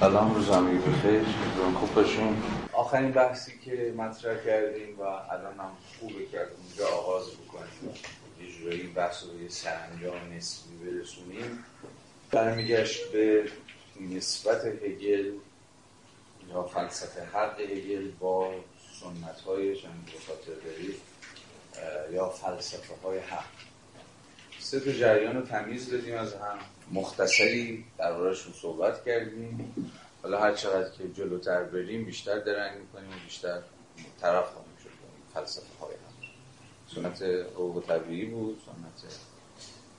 سلام روز همگی بخیر خوب باشیم آخرین بحثی که مطرح کردیم و الان هم خوبه که اونجا آغاز بکنیم. یه جورایی بحث رو یه سرانجام نسبی برسونیم. برمیگشت به نسبت هگل یا فلسفه حق هگل با سنت خاطر دارید یا فلسفه های حق. سه تا جریان رو تمیز دادیم از هم. مختصری درباره‌شون صحبت کردیم. حالا هر چقدر که جلوتر بریم بیشتر درنگ می‌کنیم بیشتر طرف خواهیم شد. فلسفه های هم. سنت حقوق طبیعی بود سنت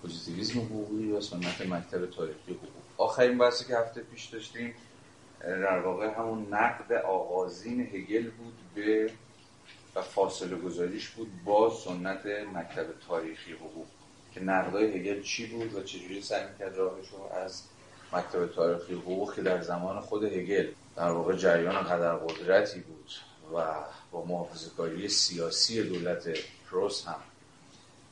پوزیتیویزم حقوقی و سنت مکتب تاریخی حقوق. آخرین بحثی که هفته پیش داشتیم در واقع همون نقد آغازین هگل بود به و فاصله گذاریش بود با سنت مکتب تاریخی حقوق. که نقدای هگل چی بود و چجوری سعی می‌کرد راهش رو از مکتب تاریخی حقوق که در زمان خود هگل در واقع جریان قدر قدرتی بود و با محافظه سیاسی دولت پروس هم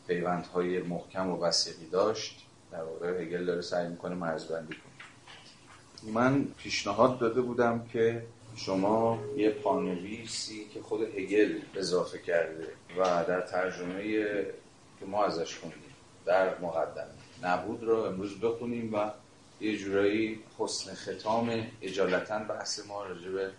پیوندهای محکم و وسیقی داشت در واقع هگل داره سعی می‌کنه مرزبندی کنه. من پیشنهاد داده بودم که شما یه پانویسی که خود هگل اضافه کرده و در ترجمه که ما ازش خوندیم در مقدمه نبود رو امروز بخونیم و یه جورایی حسن ختام اجالتا بحث ما راجع به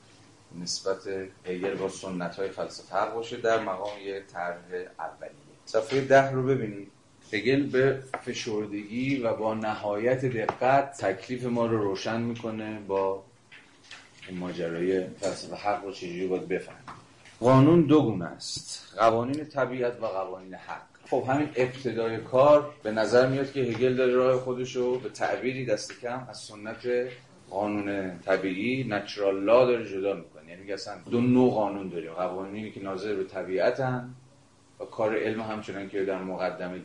نسبت هگل با سنت های فلسفه حق باشه در مقام یه طرح اولیه. صفحه ده رو ببینید. هگل به فشردگی و با نهایت دقت تکلیف ما رو روشن می‌کنه با این ماجرای فلسفه حق رو چجوری باید بفهم قانون دو گونه است. قوانین طبیعت و قوانین حق. خب همین ابتدای کار به نظر میاد که هگل داره راه خودش رو به تعبیری دست کم از سنت قانون طبیعی نچرال لا داره جدا می‌کنه. یعنی اصلا دو نوع قانون داریم. قوانینی که ناظر به طبیعتن و کار علم همچنان که در مقدمه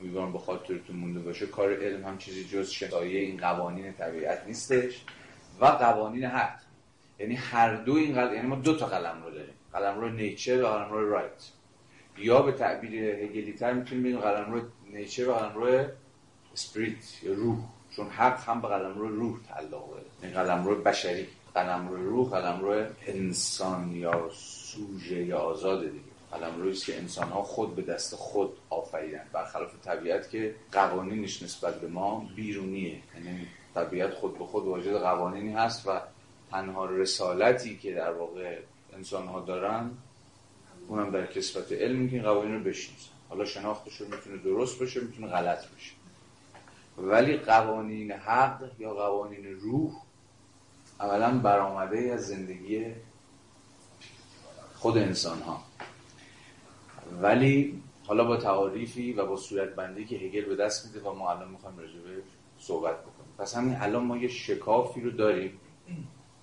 امیدوارم به خاطرتون مونده باشه کار علم هم چیزی جز شتایه این قوانین طبیعت نیستش و قوانین حق یعنی هر دو این قل... یعنی ما دو تا قلم رو داریم. قلم رو نیچر و قلم رو رایت یا به تعبیر هگلی تر می‌تونیم بگیم قلم رو نیچر و قلم رو اسپریت یا روح. چون حق هم به قلم رو روح تعلق داره. این یعنی قلم رو بشری قلم رو روح قلم رو انسان یا سوژه یا آزاد دیگه. قلم روی که انسان ها خود به دست خود آفریدن. برخلاف طبیعت که قوانینش نسبت به ما بیرونیه. یعنی طبیعت خود به خود واجد قوانینی هست و تنها رسالتی که در واقع انسان ها دارن اونم در کسبت علم که این قوانین رو بشناسن حالا شناختش می‌تونه درست باشه می‌تونه غلط باشه. ولی قوانین حق یا قوانین روح اولا برآمده از زندگی خود انسان ها ولی حالا با تعاریفی و با صورت بندی که هگل به دست میده و ما الان می‌خوایم راجع صحبت بکنیم. پس همین الان ما یه شکافی رو داریم.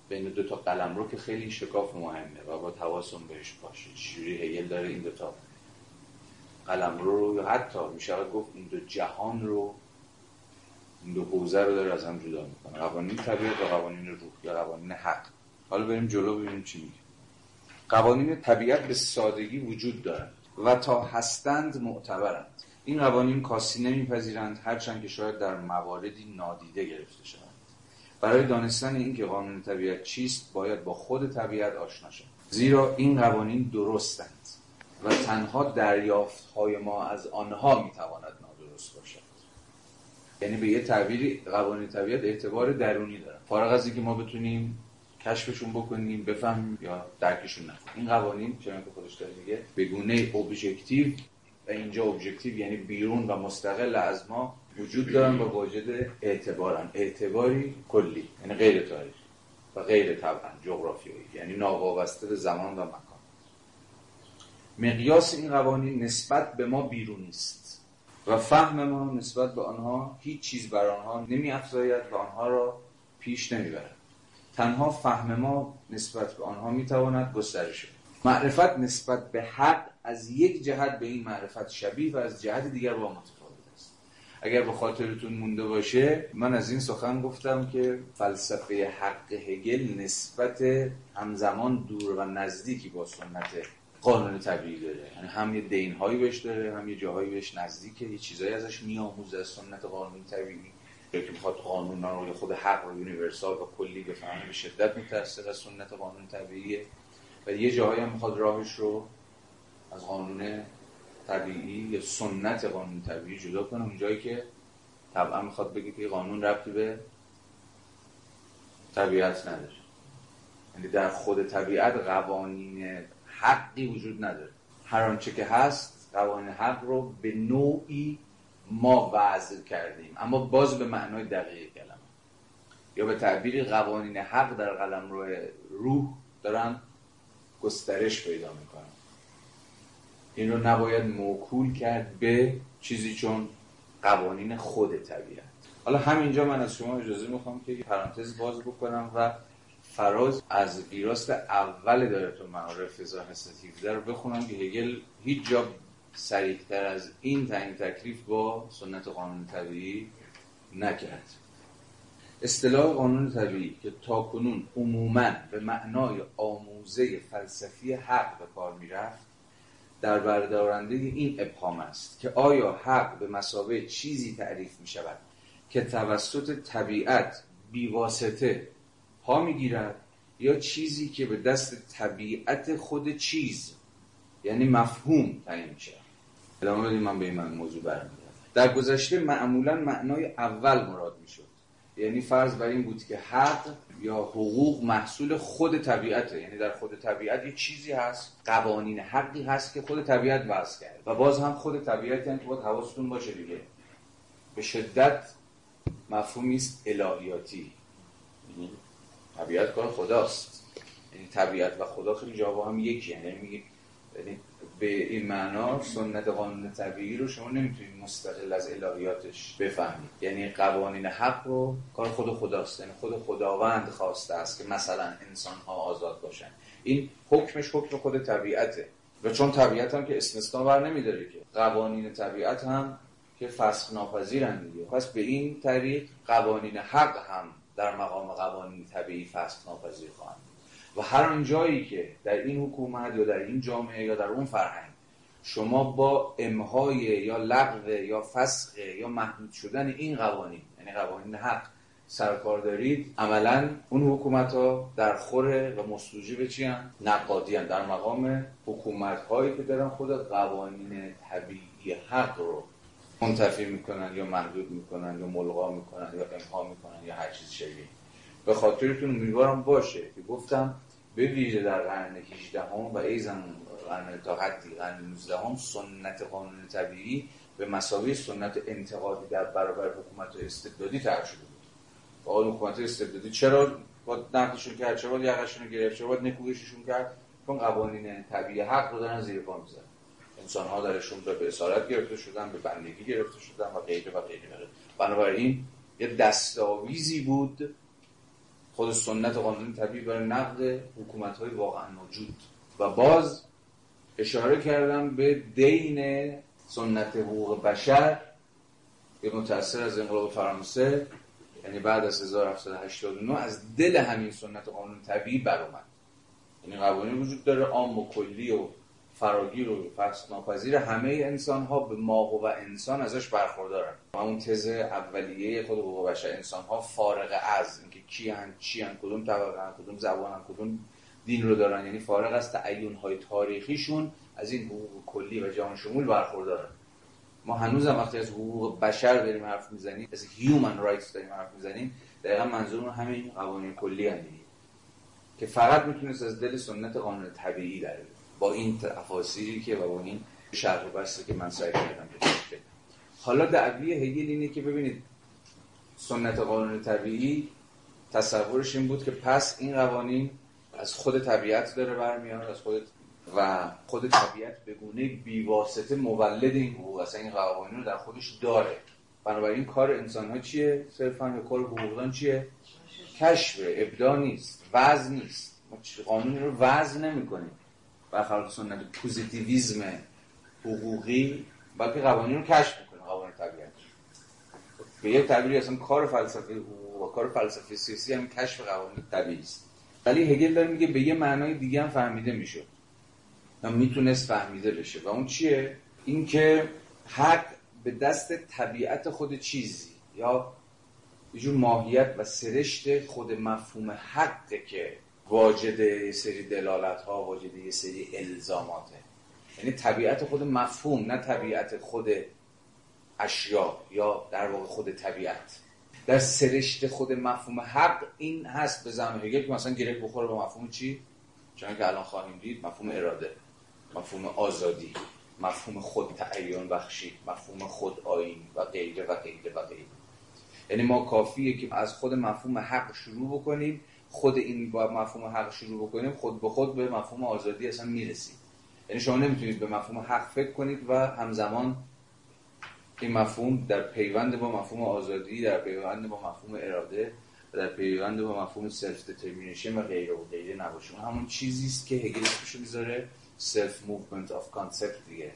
بین دو تا قلم رو که خیلی شکاف مهمه و با تواسم بهش باشه. چجوری هگل داره این دو تا قلم رو؟ یا حتی میشه گفت این دو جهان رو این دو حوزه رو داره از هم جدا می‌کنه. قوانین طبیعت و قوانین روح یا قوانین حق. حالا بریم جلو ببینیم چی میگه. قوانین طبیعت به سادگی وجود دارند و تا هستند معتبرند. این قوانین کاسی نمیپذیرند هرچند که شاید در مواردی نادیده گرفته شوند. برای دانستن اینکه قانون طبیعت چیست باید با خود طبیعت آشنا شد. زیرا این قوانین درستند و تنها دریافت های ما از آنها می‌تواند نادرست باشد. یعنی به یه تعبیری قوانین طبیعت اعتبار درونی دارن. فارغ از اینکه ما بتونیم کشفشون بکنیم بفهمیم یا درکشون نکنیم. این قوانین چون که خودش داره میگه به گونه ابژکتیو و اینجا ابژکتیو یعنی بیرون و مستقل از ما وجود دارن و واجد اعتبارن. اعتباری کلی یعنی غیر تاریخی و غیر طبعا جغرافیایی یعنی ناوابسته به زمان و مکان. مقیاس این قوانین نسبت به ما بیرونی است و فهم ما نسبت به آنها هیچ چیز بر آنها نمی و آنها را پیش نمی‌برد. تنها فهم ما نسبت به آنها می‌تواند گسترش معرفت نسبت به حق از یک جهت به این معرفت شبیه و از جهت دیگر با متفاوت اگر به خاطرتون مونده باشه من از این سخن گفتم که فلسفه حق هگل نسبت همزمان دور و نزدیکی با سنت قانون طبیعی داره. یعنی هم یه دین هایی بهش داره هم یه جاهایی بهش نزدیکه یه چیزایی ازش میآموزه از سنت قانون طبیعی. که می‌خواد قانون رو خود حق رو یونیورسال و کلی بفهمه به شدت متأثر از سنت قانون طبیعیه. و یه جاهایی هم می‌خواد راهش رو از قانون طبیعی یا سنت قانون طبیعی جدا کنه اون جایی که طبعا می‌خواد بگه که قانون ربطی به طبیعت نداره. یعنی در خود طبیعت قوانین حقی وجود نداره. هر آنچه که هست قوانین حق رو به نوعی ما وضع کردیم. اما باز به معنای دقیق کلمه. یا به تعبیر قوانین حق در قلم روح دارن گسترش پیدا می‌کنن. این رو نباید موکول کرد به چیزی چون قوانین خود طبیعت. حالا همینجا من از شما اجازه می‌خوام که پرانتز باز بکنم و فراز از ویراست اول دایرتون معارف 1917 رو بخونم که هگل هیچ جا سریعتر از این تعیین تکلیف با سنت قانون طبیعی نکرد. اصطلاح قانون طبیعی که تا کنون عموما به معنای آموزه فلسفی حق به کار می‌رفت در بردارنده این ابهام است که آیا حق به مسابه چیزی تعریف می شود که توسط طبیعت بیواسطه پا می‌گیرد یا چیزی که به دست طبیعت خود چیز یعنی مفهوم تعیین میشه ادامه بدیم من به این موضوع برمیگردم. در گذشته معمولا معنای اول مراد می‌شد یعنی فرض بر این بود که حق یا حقوق محصول خود طبیعته. یعنی در خود طبیعت یه چیزی هست قوانین حقی هست که خود طبیعت وضع کرد و باز هم خود طبیعت یعنی که باید حواستون باشه دیگه. به شدت مفهومی است الهیاتی. یعنی طبیعت کار خداست. یعنی طبیعت و خدا خیلی جاوا هم یکی یعنی میگه یعنی به این معنا سنت قانون طبیعی رو شما نمی‌تونید مستقل از الهیاتش بفهمید. یعنی قوانین حق رو کار خود خداست. یعنی خود خداوند خواسته است که مثلا انسان ها آزاد باشن. این حکمش حکم خود طبیعته. و چون طبیعت هم که استثنا بر نمیداره که. قوانین طبیعت هم که فسخ ناپذیرن دیگه. پس به این طریق قوانین حق هم در مقام قوانین طبیعی فسخ ناپذیر خواهند و هر آن جایی که در این حکومت یا در این جامعه یا در اون فرهنگ شما با امهای یا لغو یا فسخ یا محدود شدن این قوانین یعنی قوانین حق سرکار دارید عملا اون حکومت ها در خوره و مستوجب چی هم؟ نقادی هم در مقام حکومت هایی که دارن خود قوانین طبیعی حق رو منتفی می‌کنن یا محدود می‌کنن یا ملغا می‌کنن یا امها می‌کنن یا هر چیز شبیه به خاطرتون امیدوارم باشه که گفتم به ویژه در قرن 18 هم و ایزن قرن تا حدی قرن 19 هم سنت قانون طبیعی به مساوی سنت انتقادی در برابر حکومت استبدادی تر شده بود. و آن حکومت استبدادی چرا با نقدشون کرد؟ چرا یقشون گرفت؟ چرا نکوهششون کرد؟ چون قوانین طبیعی حق رو دارن زیر پا میزن انسان ها درشون به اسارت گرفته شدن به بندگی گرفته شدن و غیره و غیره. بنابراین یه دستاویزی بود خود سنت قانون طبیعی برای نقد حکومت های واقعا موجود. و باز اشاره کردم به دین سنت حقوق بشر. که متأثر از انقلاب فرانسه یعنی بعد از 1789 از دل همین سنت قانون طبیعی برآمد. یعنی قوانین وجود داره عام و کلی و فراگیر و فصل ناپذیر همه انسان ها به ما و انسان ازش برخوردارن. اون تز اولیه خود حقوق بشر انسان ها فارغ از اینکه کی هن چی هن کدوم طبقه هن کدوم زبان هن کدوم دین رو دارن. یعنی فارغ از تعیین های تاریخیشون از این حقوق کلی و جهان شمول برخوردارن. ما هنوز هم وقتی از حقوق بشر داریم حرف می‌زنیم از هیومن رایتس داریم حرف می‌زنیم دقیقا منظورمون همین قوانین کلی هم که فقط می‌تونست از دل سنت قانون طبیعی در با این تفاصیلی که و با این شرح و بسته که من سعی کردم حالا دعوی هگل اینه که ببینید سنت قانون طبیعی تصورش این بود که پس این قوانین از خود طبیعت داره برمیاد از خود و خود طبیعت به گونه بیواسطه مولد این حقوق اصلا این قوانین رو در خودش داره. بنابراین کار انسان ها چیه؟ صرفا یا کار حقوقدان چیه؟ کشف ابدا نیست وضع نیست. ما قانونی رو وضع نمی‌کنیم. برخلاف سنت پوزیتیویزم حقوقی بلکه قوانین رو کشف می‌کنه قوانین طبیعت به یه تعبیری اصلا کار فلسفه و کار فلسفه سیاسی هم کشف قوانین طبیعی است. ولی هگل داره میگه به یه معنای دیگه هم فهمیده میشه. و می‌تونست فهمیده بشه. و اون چیه؟ اینکه حق به دست طبیعت خود چیزی یا یه جور ماهیت و سرشت خود مفهوم حقه که واجد یه سری دلالت ها واجد یه سری الزاماته. یعنی طبیعت خود مفهوم نه طبیعت خود اشیا یا در واقع خود طبیعت. در سرشت خود مفهوم حق این هست به زمان هگل که مثلا گره بخوره به مفهوم چی؟ چون که الان خواهیم دید مفهوم اراده مفهوم آزادی مفهوم خود تعین بخشی مفهوم خود آین و غیره و غیره و غیره. یعنی ما کافیه که از خود مفهوم حق شروع بکنیم خود این با مفهوم حق شروع بکنیم خود به خود به مفهوم آزادی اصلا می‌رسیم. یعنی شما نمی‌تونید به مفهوم حق فکر کنید و همزمان این مفهوم در پیوند با مفهوم آزادی در پیوند با مفهوم اراده و در پیوند با مفهوم self-determination و غیره و غیره نباشه. همون چیزی است که هگل اسمش می‌ذاره self-movement of concept دیگه.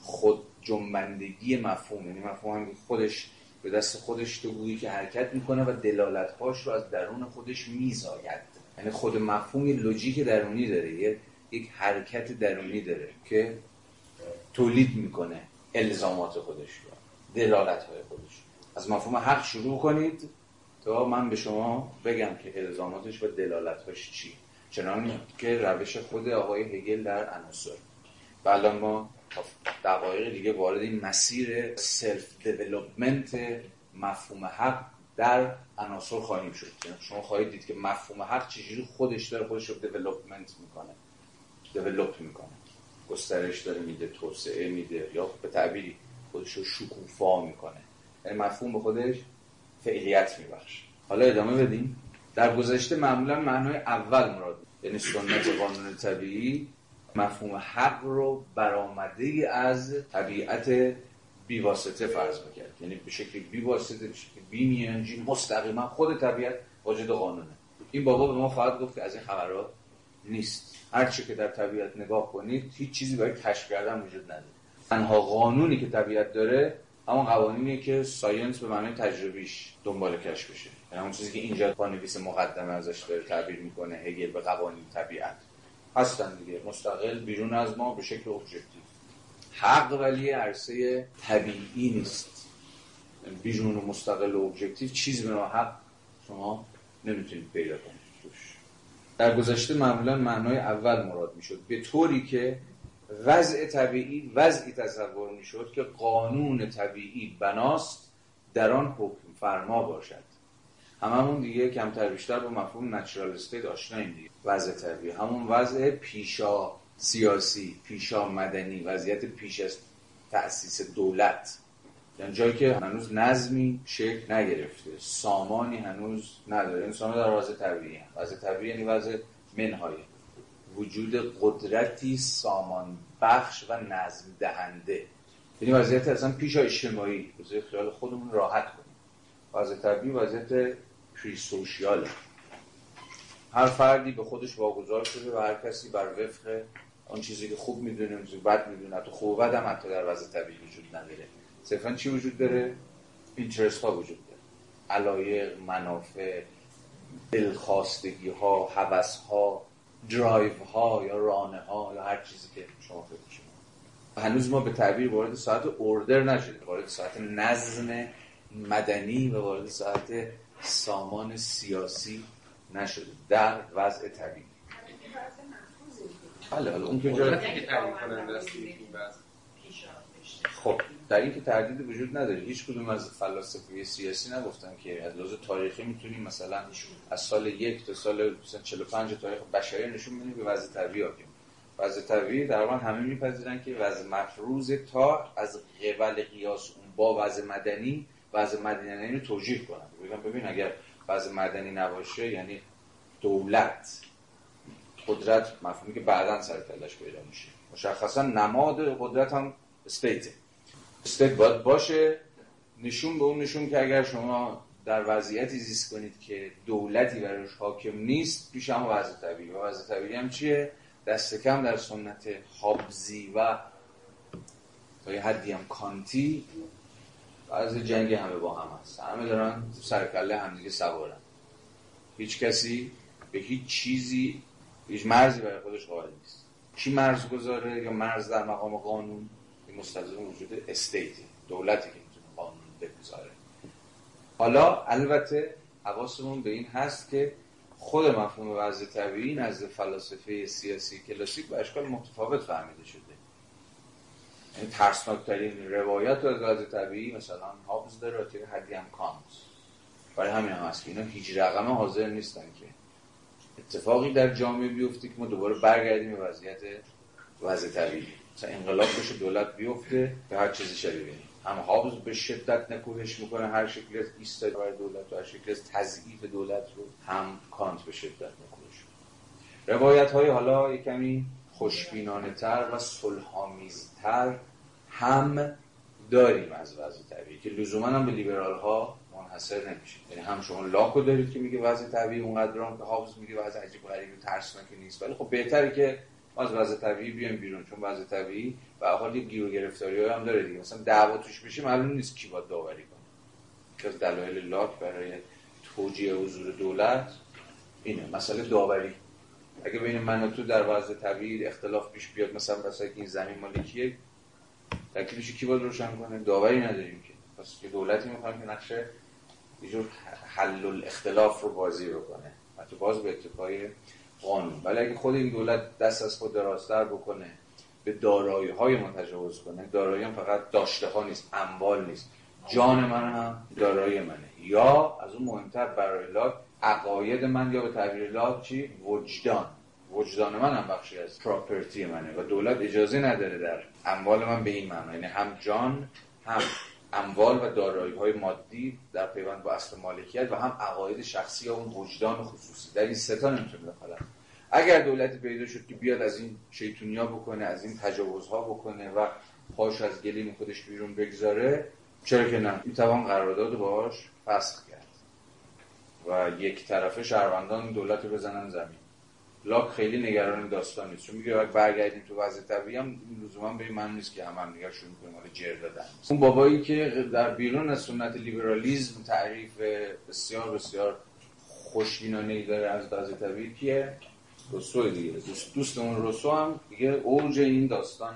خود جنبندگی مفهوم یعنی مفهوم خودش به دست خودش تو گویی که حرکت می‌کنه و دلالتهاش رو از درون خودش میزاید. یعنی خود مفهوم یه logic درونی داره یه یک حرکت درونی داره که تولید می‌کنه الزامات خودش رو دلالت های خودش از مفهوم حق شروع کنید تا من به شما بگم که الزاماتش و دلالتهاش چی. چنان که روش خود آقای هگل در عناصر. و ما دقایق دیگه وارد این مسیر self-development مفهوم حق در عناصر خواهیم شد. یعنی شما خواهید دید که مفهوم حق چجوری خودش داره خودش رو دیولپمنت می‌کنه دیولپ می‌کنه. گسترش داره میده توسعه میده یا به تعبیری خودش رو شکوفا می‌کنه. یعنی مفهوم به خودش فعلیت میبخش حالا ادامه بدیم. در گذشته معمولا معنای اول مراد یعنی سنت قانون طبیعی مفهوم حق رو برآمده از طبیعت بیواسطه فرض می‌کرد. یعنی به شکل بیواسطه به شکل بی میانجی مستقیما خود طبیعت واجد قانونه. این بابا به ما خواهد گفت که از این خبرها نیست. هر چی که در طبیعت نگاه کنید هیچ چیزی برای کشف کردن وجود نداره. تنها قانونی که طبیعت داره همون قوانینیه که science به معنی تجربیش دنبال کشف بشه. یعنی همون چیزی که اینجا پانویس مقدمه ازش داره تعبیر می‌کنه هگل به قوانین طبیعت. هستن دیگه. مستقل بیرون از ما به شکل objective حق ولی عرصه طبیعی نیست. بیرون و مستقل و ابژکتیو چیزی به حق شما نمی‌تونید پیدا کنید در گذشته معمولا معنای اول مراد می‌شد. به طوری که وضع طبیعی وضعی تصور می‌شد که قانون طبیعی بناست در آن حکم فرما باشد. هممون دیگه کمتر بیشتر با مفهوم نچرال استیت آشناییم دیگه. وضع طبیعی همون وضع پیشا سیاسی پیشا مدنی وضعیت پیش از تأسیس دولت. یعنی جایی که هنوز نظمی شکل نگرفته. سامانی هنوز نداره. این سامان در وضع طبیعی هم. وضع طبیعی یعنی وضع منهای. وجود قدرتی سامان بخش و نظم دهنده. یعنی وضعیت اصلا پیش اجتماعی. خیال خودمون راحت کنیم. وضع طبیعی وضعیت پری سوشیاله هر فردی به خودش واگذار شده و هر کسی بر وفق آن چیزی که خوب می‌دونه بد می‌دونه تو خوب و بد هم حتی در وضع طبیعی وجود نداره. صرفا چی وجود داره؟ اینترست ها وجود داره. علایق، منافع دلخواستگی ها، حوث ها درایو ها یا رانه ها یا هر چیزی که شما فکر شما هنوز ما به تعبیر وارد ساعت اوردر نشده وارد ساعت نظم مدنی و وارد ساعت سامان سیاسی نشده. در وضع طبیعی. بله حالا اون که خب در این که تردید وجود نداره. هیچ کدوم از فلاسفه سیاسی نگفتن که از لحاظ تاریخی می‌تونیم مثلا از سال یک تا سال 45 تاریخ بشری نشون بدیم به وضع طبیعی حاکم. وضع طبیعی در واقع همه میپذیرن که وضع مفروض تا از قبل قیاس اون با وضع مدنی وضع مدنی رو توجیه کنن بگم ببین اگر وضع مدنی نباشه یعنی دولت قدرت مفهومی که بعدا سر پیدا میشه. مشخصا نماد قدرت هم استیته استیت باید باشه. نشون به اون نشون که اگر شما در وضعیتی زیست کنید که دولتی برایش حاکم نیست پیش هم وضع طبیعی. و وضع طبیعی هم چیه؟ دست کم در سنت هابزی و تا یه حدی هم کانتی از جنگ همه با هم هست. همه دارن سرکله همدیگه سوارن. هیچ کسی به هیچ چیزی هیچ مرزی برای خودش قائل نیست. کی مرز گذاره یا مرز در مقام قانون؟ این مستلزم وجود استیتی دولتی که می‌تونه قانون بگذاره. حالا البته حواسمون به این هست که خود مفهوم وضع طبیعی نزد فلاسفه سیاسی کلاسیک به اشکال متفاوت فهمیده شده. ترسناکترین روایت از وضع طبیعی مثلا هابز داره تا حدی هم کانت برای همین هم هست که اینا هیچ رقم حاضر نیستن که. اتفاقی در جامعه بیفته که ما دوباره برگردیم به وضعیت وضع طبیعی. مثلا انقلاب بشه دولت بیفته به هر چیزی شبیه هم هابز به شدت نکوهش می‌کنه هر شکلی از ایستاد برای دولت و هر شکلی از تضعیف دولت رو هم کانت به شدت نکوهش روایت های حالا یک کمی خوشبینانه تر و تر هم داریم از وضع طبیعی که لزوما هم به لیبرال ها منحصر نمیشه یعنی هم شما لاکو دارید که میگه وضع طبیعی اونقدر که هابز میگه وضع عجیب غریب و ترسناکی نیست. ولی خب بهتره که از وضع طبیعی بیایم بیرون چون وضع طبیعی و حال گیر و گرفتاری هم داره دیگه. مثلا دعوا توش بشه معلوم نیست کی باید داوری کنه. که دلایل لاک برای توجیه حضور دولت اینه. مسئله داوری. اگه بین من و تو در وضع طبیعی اختلاف پیش بیاد مثلا مثلا این زمین مالکیه تکلیفش کی باید روشن کنه؟ داوری نداریم که. پس که دولتی می‌خوام که نقشه یه جور حل الاختلاف رو بازی بکنه. حتی باز به اتفاقی قانون. ولی اگه خود این دولت دست از خود دراستر بکنه به دارایی های ما تجاوز کنه دارایی هم فقط داشته ها نیست اموال نیست. جان من هم دارایی منه. یا از اون مهمتر برای لاک عقاید من یا به تعبیر لاک چی؟ وجدان. وجدان من هم بخشی از پراپرتی منه و دولت اجازه نداره در اموال من به این معنی یعنی هم جان هم اموال و دارایی های مادی در پیوند با اصل مالکیت و هم عقاید شخصی یا اون وجدان خصوصی. در این ستا نمی‌تونه دخالت اگر دولتی پیدا شد که بیاد از این شیطونیا بکنه از این تجاوزها بکنه و پاش از گلیم خودش بیرون بگذاره چرا که نه؟ می‌توان قرارداد باش فسخ و یک طرفه شهروندان دولت رو بزنن زمین. لاک خیلی نگران داستان نیست. چون میگه برگردیم تو وضع طبیعی هم لزوما به من نیست که هم هم نگاه شروع کنیم حالا جر دادن. اون بابایی که در بیرون از سنت لیبرالیسم تعریف بسیار بسیار خوشبینانه ای داره از وضع طبیعی کیه؟ روسو دیگه. دوست دوستمون روسو هم دیگه اوج این داستان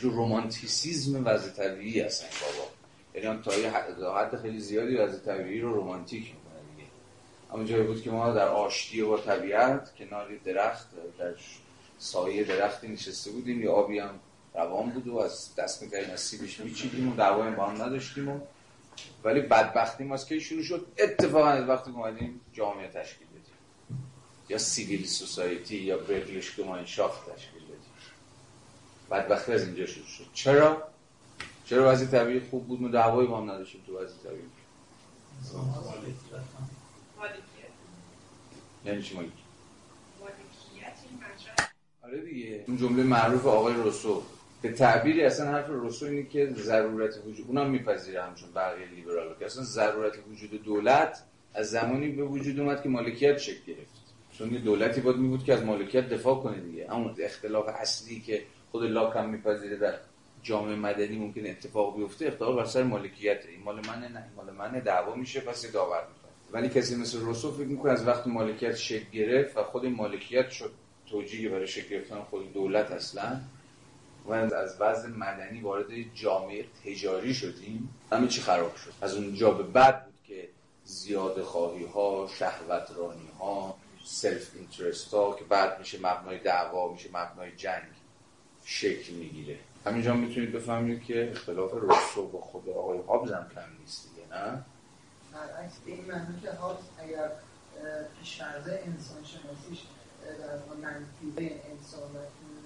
جو رومانتیسیزم وضع طبیعی هستن بابا. یعنی تا حد خیلی زیادی وضع طبیعی رو رومانتیک همون جایی بود که ما در آشتی با طبیعت کنار درخت در سایه درختی نشسته بودیم یه آبی هم روان بود و از دست می‌کردیم از سیبش میچیدیم و دعوای با هم نداشتیم و ولی بدبختی ما که شروع شد. اتفاقا از وقتی اومدیم جامعه تشکیل بدیم. یا سیویل سوسایتی یا برگلش شاخت تشکیل بدیم. بدبختی از اینجا شروع شد. چرا؟ چرا وضعی طبیعی خوب بود؟ و دعوای با هم نداشتیم تو وضعی طبیعی. یعنی چی مالکی آره دیگه. اون جمله معروف آقای روسو. به تعبیری اصلا حرف روسو اینه که ضرورت وجود اونم میپذیره همچون بقیه لیبرال که اصلا ضرورت وجود دولت از زمانی به وجود اومد که مالکیت شکل گرفت. چون دولتی باید می بود که از مالکیت دفاع کنه دیگه. اما اختلاف اصلی که خود لاک هم میپذیره در جامعه مدنی ممکن اتفاق بیفته اختلاف بر سر مالکیت این مال منه نه مال منه دعوا میشه پس داور ولی کسی مثل روسو فکر می‌کنه از وقتی مالکیت شکل گرفت و خود مالکیت شد توجیه برای شکل گرفتن خود دولت اصلا. و از وضع مدنی وارد جامعه تجاری شدیم. همه چی خراب شد. از اونجا به بعد بود که زیاد خواهی ها شهوت رانی ها سلف اینترست ها که بعد میشه مبنای دعوا میشه مبنای جنگ شکل می‌گیره. همینجا می‌تونید بفهمید که اختلاف روسو با خود آقای هابز هم کم نیست دیگه نه؟ برعکس به این معنی که هابز اگر پیشفرزه انسان شناسیش در منفی انسان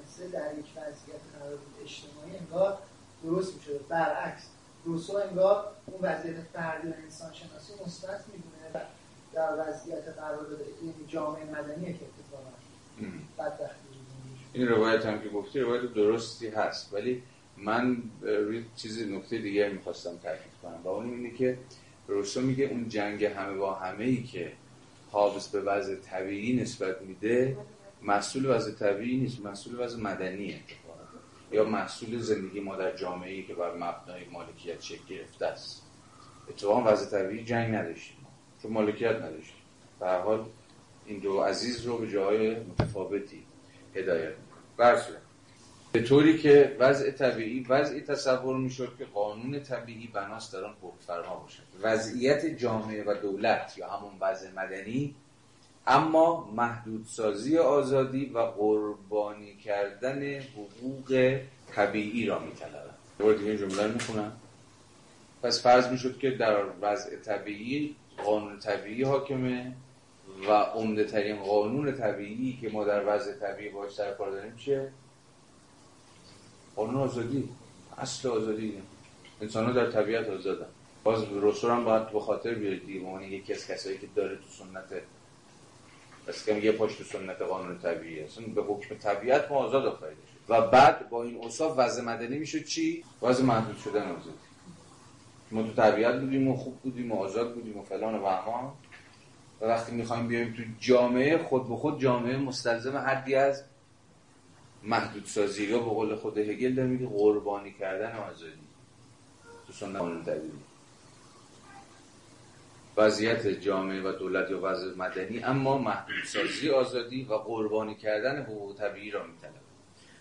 مثل در یک وضعیت قرار بود اجتماعی انگار درست می‌شده برعکس روسو انگار اون وضعیت فردی و انسان شناسی مثبت می‌دونه و در وضعیت قرار داده. این جامعه مدنی که اتفاقا بدبختی این روایت هم که گفتی روایت درستی هست. ولی من روی چیز نکته دیگه می‌خواستم تاکید کنم. و اون اینه که روسو میگه اون جنگ همه با همه ای که حابس به وضع طبیعی نسبت میده محصول وضع طبیعی نیست محصول وضع مدنیه یا محصول زندگی ما در جامعه ای که بر مبنای مالکیت شکل گرفته است. اتفاقا وضع طبیعی جنگ نداشتیم. چون مالکیت نداشتیم. به حال این دو عزیز رو به جای متفاوتی هدایت برسوله به طوری که وضع طبیعی وضعی تصور می‌شد که قانون طبیعی بناست در آن فرما باشد وضعیت جامعه و دولت یا همون وضع مدنی اما محدودسازی آزادی و قربانی کردن حقوق طبیعی را میطلبد دوباره دیگه جمله رو می‌خونم. پس فرض می‌شد که در وضع طبیعی قانون طبیعی حاکمه و عمده ترین قانون طبیعی که ما در وضع طبیعی باش سر کار داریم چیه؟ قانون آزادی اصل آزادی. انسان ها در طبیعت آزادن باز رسول هم باید به خاطر بیارید دیگه. یکی از کسایی که داره تو سنت بس که یه پشت سنت قانون طبیعی اصلا به حکم طبیعت ما آزاد آفریده شد. و بعد با این اوصاف وضع مدنی می‌شد چی؟ وضع محدود شدن آزادی. ما تو طبیعت بودیم و خوب بودیم و آزاد بودیم و فلان و بهمان. و وقتی می‌خوایم بیایم تو جامعه خود به خود جامعه مستلزم حدی از محدود سازی یا به قول خود هگل در میگه قربانی کردن آزادی تو سنت قانون طبیعی وضعیت جامعه و دولت یا وضع مدنی اما محدود سازی آزادی و قربانی کردن حقوق طبیعی را میطلبه.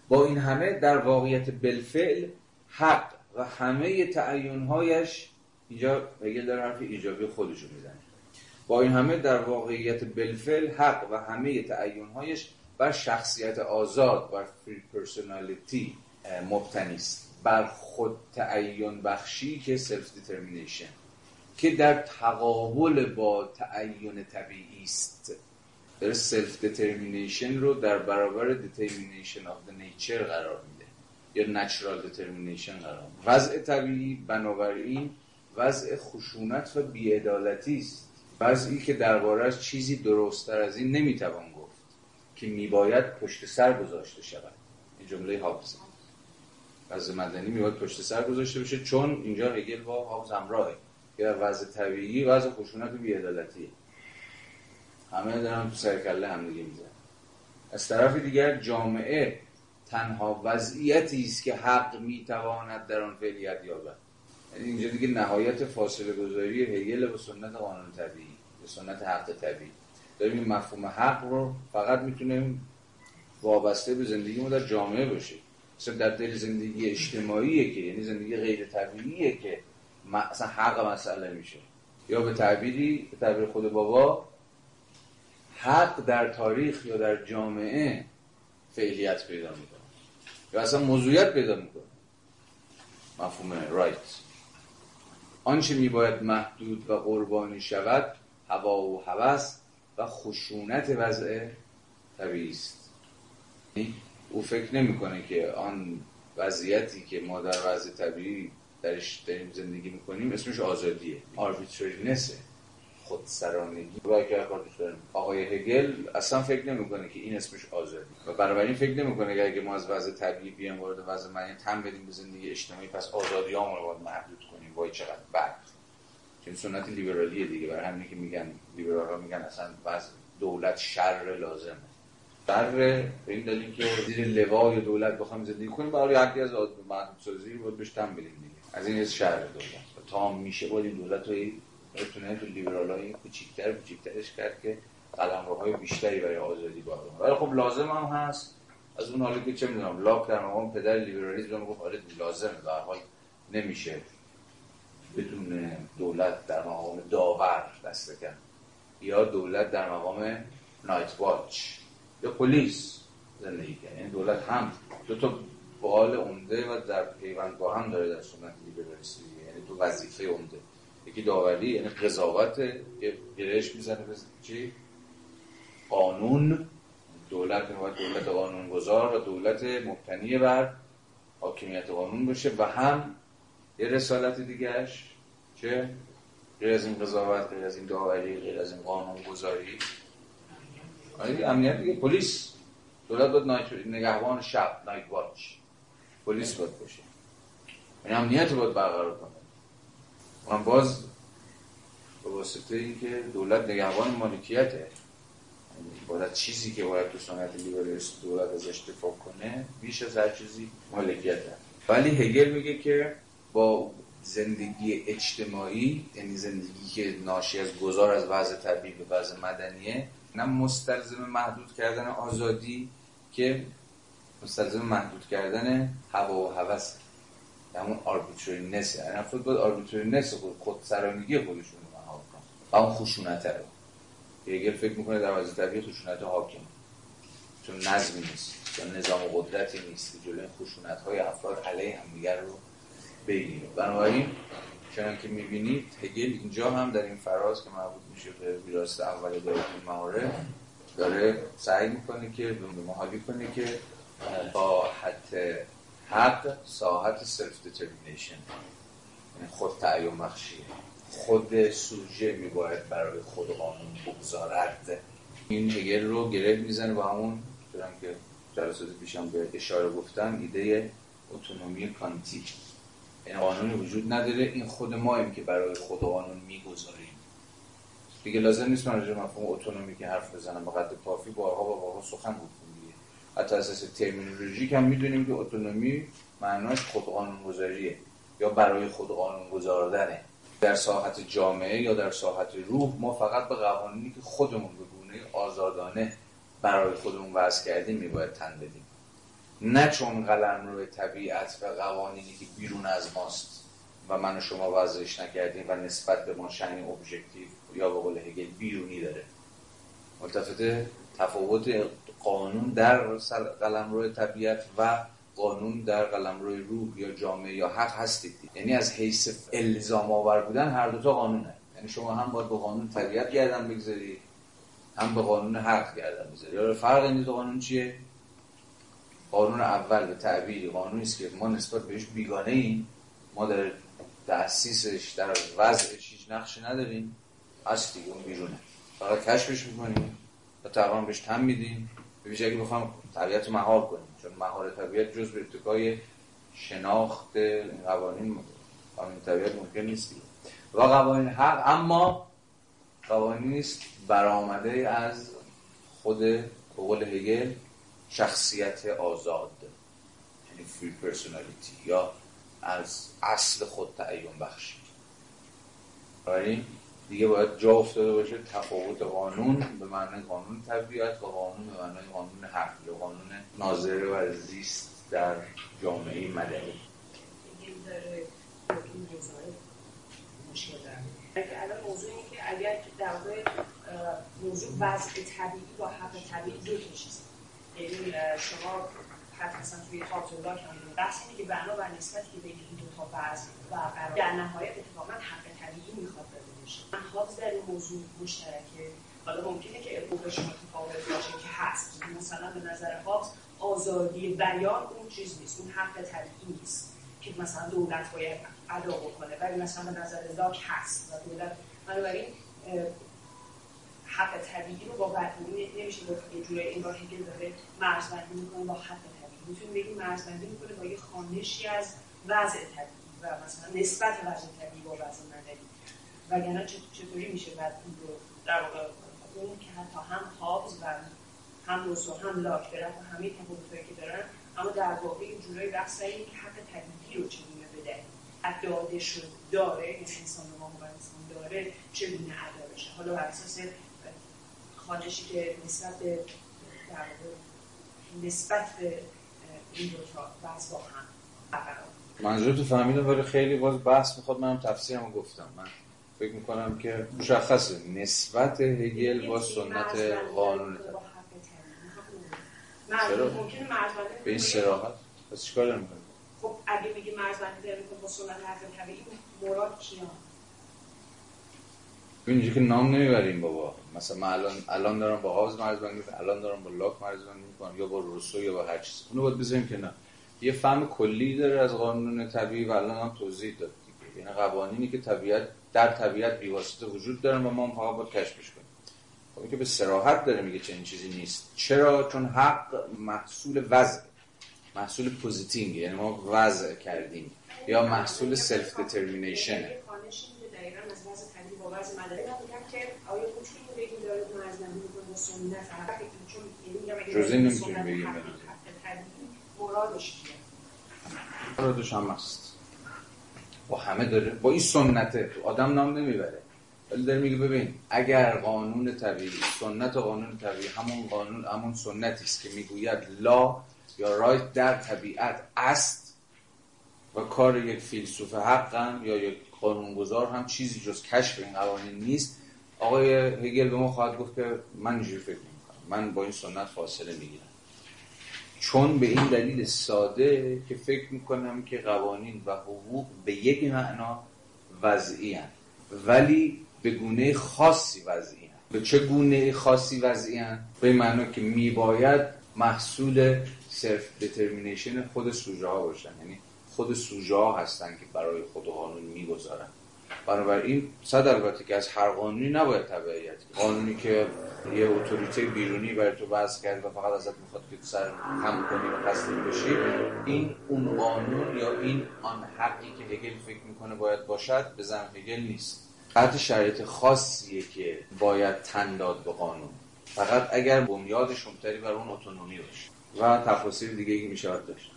با این همه در واقعیت بالفعل حق و همه تعیینهایش اینجا بگه در حرف ایجابی خودشو می‌زنه. با این همه در واقعیت بالفعل حق و همه تعیینهایش بر شخصیت آزاد بر free personality مبتنی است. بر خود تعین بخشی که self-determination که در تقابل با تعین طبیعی است. در self-determination رو در برابر determination of the nature قرار میده یا natural determination قرار میده. وضع طبیعی بنابراین وضع خشونت و بیعدالتی است. وضعی که دربارهش چیزی درستتر از این نمی‌توان گفت که میباید پشت سر گذاشته شود. این جمله حافظه. وضع طبیعی میباید پشت سر گذاشته بشه چون اینجا هگل با حافظ همراهه. یا وضع طبیعی وضع خشونت و بیعدالتی همه دارن تو سر و کله هم دیگه میزن از طرف دیگر جامعه تنها وضعیتی است که حق می‌تواند در آن فعلیت یابد. یعنی اینجا دیگه نهایت فاصله گذاری هگل به سنت قانون طبیعی به سنت حق طبیعی. داریم مفهوم حق رو فقط می‌تونیم وابسته به زندگی ما در جامعه باشه. مثلا در دل زندگی اجتماعیه که یعنی زندگی غیر طبیعیه که اصلا حق مسئله میشه. یا به تعبیری به تعبیر خود بابا حق در تاریخ یا در جامعه فعلیت پیدا می‌کنه. یا اصلا موضوعیت پیدا می‌کنه. مفهوم رایت آنچه میباید محدود و قربانی شود هوا و هوس و خشونت وضع طبیعی است. یعنی او فکر نمی‌کنه که آن وضعیتی که ما در وضع طبیعی درش داریم زندگی می‌کنیم اسمش آزادیه. آربیترینسه خودسرانگی. آقای هگل اصلا فکر نمی‌کنه که این اسمش آزادی. و بنابراین فکر نمی‌کنه که اگه ما از وضع طبیعی بیام وارد وضع مدنی تم بدیم به زندگی اجتماعی پس آزادی ها رو باید محدود کنیم. وای چقدر بد. این سنت لیبرالیه دیگه. برای همینی که میگن لیبرال ها میگن اصلا وضع دولت شر لازمه. شر این دلیل که زیر لوای دولت بخوام زندگی کنیم برای حدی از محدود سازی رو بهش تم بدیم دیگه. از این شر دولت. تا میشه باید این دولت رو بتونه تو لیبرال های کوچیکتر کوچیکترش کرد که های بیشتری برای آزادی باقی ولی خب لازم هم هست. از اون حالی که چه می‌دونم لاک در مقام پدر لیبرالیسم گفت آره لازمه. به حال نمیشه. بدون دولت در مقام داور دست کن یا دولت در مقام نایت واچ یا پلیس زندگی کرد یعنی دولت هم دو تا بال عمده و در پیوند با هم داره در سنت لیبرالیسم یعنی تو وظیفه عمده. یکی داوری یعنی قضاوت. یه گرهش می‌زنه به چی؟ قانون. دولت باید دولت قانون گذار و دولت مبتنی بر حاکمیت قانون باشه و هم یه رسالت دیگهش؟ چه؟ غیر از این قضاوت غیر از این داوری غیر از این قانون گذاری آره امنیت دیگه پلیس. دولت باید نگهبان شب نایت واچ. پلیس باید باشه. این امنیت باید برقرار کنه. من باز به واسطه اینکه دولت نگهبان مالکیته. یعنی باید چیزی که باید تو سنت لیبرالیسم دولت ازش دفاع کنه بیش از هر چیزی مالکیته. ولی هگل میگه که با زندگی اجتماعی یعنی زندگی که ناشی از گذار از وضع طبیعی به وضع مدنیه نه مستلزم محدود کردن آزادی که مستلزم محدود کردن هوا و هوس. همون arbitrariness یعنی افراد باید arbitrariness خود خودسرانگی خودشون رو مهار کنن. و اون خشونت رو. هگل فکر می‌کنه در وضع طبیعی خشونت حاکم. چون نظمی نیست. یا نظام قدرتی نیست. جلوی خشونت های افراد علیه همدیگر رو بگیره بنابراین چنان که می‌بینید هگل اینجا هم در این فراز که مربوط میشه به ویراست اول داره مهاره داره سعی می‌کنه که حالی کنه که با حد حق ساحت self-determination خود تعیین بخشیه خود سوژه میباید برای خود قانون بگذارد. این هگل رو گره می‌زنه با همون که جلسات پیشم به اشاره گفتم ایده autonomy کانتی قانونی وجود نداره. این خود ماییم که برای خود قانون می‌گذاریم. دیگه لازم نیست من راجع مفهوم اتونومی که حرف بزنم. به قدر کافی بارها و بارها سخن بود دیگه. حتی اساس ترمینولوژیک هم می‌دونیم که اتونومی معناش خود قانون گذاریه یا برای خود قانون گذاردنه. در ساحت جامعه یا در ساحت روح ما فقط به قوانینی که خودمون به گونه آزادانه برای خودمون وضع کردیم میباید تن بدیم. نه چون قلم روی طبیعت و قوانینی که بیرون از ماست و من و شما وضعش نکردیم و نسبت به ما شنی ابژکتیو یا به قول هگل بیرونی داره. ملتفت تفاوت قانون در قلم روی طبیعت و قانون در قلم روی روح یا جامعه یا حق هستید. یعنی از حیث الزام آور بودن هر دوتا قانونه. یعنی شما هم باید به قانون طبیعت گردن بگذارید هم به قانون حق گردن بگذارید. یا فرق این دو قانون چیه؟ قانون اول به تعبیری قانونی است که ما نسبت بهش بیگانه ایم. ما در تأسیسش در وضعش هیچ نقشی نداریم. از دیگه اون بیرونه. فقط کشفش می‌کنیم و تقریبا بهش تم میدیم. به ویژه اگه بخوام طبیعت مهار کنیم چون مهار طبیعت جز به ارتکای شناخت قوانین قوانین طبیعت ممکن نیست و قوانین حق اما قوانین نیست برآمده از خود قول هگل. شخصیت آزاد یعنی فری پرسونالیتی یا از اصل خود تعیین بخشی. بنابراین دیگه باید جا افتاده باشه تفاوت قانون به معنی قانون طبیعت و قانون به معنی قانون حق یا قانون ناظره و زیست در جامعه مدنی. الان موضوع اینه که اگر در موضوع وضع طبیعی با حق طبیعی دو یعنی شما حتی مثلا توی تاپ لاک هم بحث اینه که بنا بر نسبتی که بین این دو تا وضع و در نهایت اتفاقا حق طبیعی می‌خواد داده بشه هابز در این موضوع مشترکه. حالا ممکنه که شما متفاوت باشه که هست. مثلا به نظر هابز آزادی بیان اون چیز نیست. اون حق طبیعی نیست که مثلا دولت باید ادا بکنه. ولی مثلا به نظر لاک هست. و دولت بنابراین حق طبیعی رو با برنامه نمیشه گفت یه جوری این راهی که داره مرزبندی می‌کنه با حق طبیعی. می‌تونیم بگیم مرزبندی می‌کنه با یه خانشی از وضع طبیعی و مثلا نسبت وضع طبیعی با وضع مدنی. وگرنه چطوری میشه بعد این رو در واقع اون که حتی هم هابز و هم روسو هم لاک برن و همه تفاوتایی که دارن اما در واقع این جورایی بحث که حق طبیعی رو چگونه بدهیم داده شد داره این انسان ما انسان داره چگونه ادا بشه. حالا بر اساس خانشی که نسبت به نسبت به این دو تا بحث با هم منظور تو فهمیدم ولی خیلی باز بحث می‌خواد منم تفسیرم گفتم. من فکر می‌کنم که مشخصه. نسبت هگل با سنت قانون. چرا؟ به این سراحت پس چیکار دارم خب اگه میگی مرزبندی داره با سنت حق طبیعی مراد کیان اینجا که نام نمی‌بریم بابا. مثلا من الان الان دارم با هاوز مرز بندی الان دارم با لاک مرز بندی می‌کنم یا با روسو یا با هر چیز. اونو باید بذاریم که نه یه فهم کلی داره از قانون طبیعی و الان هم توضیح داد دیگه. یعنی قوانینی که طبیعت در طبیعت بیواسطه وجود دارن و ما هم باید کشفش کنیم. خب که به صراحت داره میگه چنین چیزی نیست. چرا؟ چون حق محصول وضع. محصول positing. یعنی ما وضع کردیم. یا محصول self-determination وضع مدنی من بگم که آیا می‌تونیم بگیم داره با سنت چون یعنی جزئی نمی‌تونیم بگیم مرادش مرادش هم هست. با همه داره. با این سنته آدم نام نمی‌بره. ولی داره میگه ببین اگر قانون طبیعی سنت و قانون طبیعی همون قانون همون سنتی است که می‌گوید لا یا رایت در طبیعت است و کار یک فیلسوف حق هم یا یک قانونگذار هم چیزی جز کشف این قوانین نیست آقای هگل به ما خواهد گفت که من اینجوری فکر می‌کنم من با این سنت فاصله می‌گیرم چون به این دلیل ساده که فکر می‌کنم که قوانین و حقوق به یک معنا وضعی هن. ولی به گونه خاصی وضعی هن. به چه گونه خاصی وضعی هن؟ به معنا که میباید محصول self-determination خود سوژه ها باشن یعنی خود سوژه ها هستن که برای خود قانون می‌گذارن. بنابراین صد البته که از هر قانونی نباید تبعیت قانونی که یه اتوریته بیرونی برای تو وضع کرد و فقط ازت می‌خواد که سر هم کنی و قصدی بشی این اون قانون یا این آن حقی که هگل فکر می‌کنه باید باشد به زن هگل نیست. قطع شرایط خاصیه که باید تن داد به قانون. فقط اگر بنیاد شمتری بر اون اتونومی باشه و تفاصیل دیگه ای میشه داشت.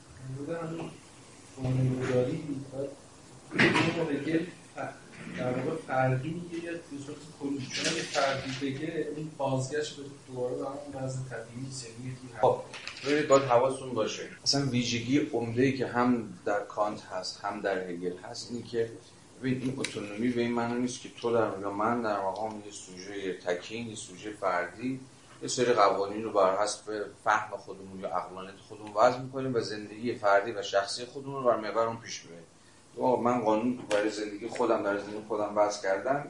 در واقع فردی میگه یا به صورت کلیشون فردی بگه این بازگشت به دوباره به همون وضع طبیعی سنی خب ببینید باید حواستون باشه. اصلا ویژگی عمده که هم در کانت هست هم در هگل هست اینی که ببین این اتونومی به این معنی نیست که تو در یا من در مقام یه سوژه تکین یه سوژه فردی یه سری قوانین رو بر حسب فهم خودمون یا عقلانیت خودمون وضع می‌کنیم و زندگی فردی و شخصی خودمون رو بر محور اون پیش می‌بریم. من قانون برای زندگی خودم در زندگی خودم وضع کردم.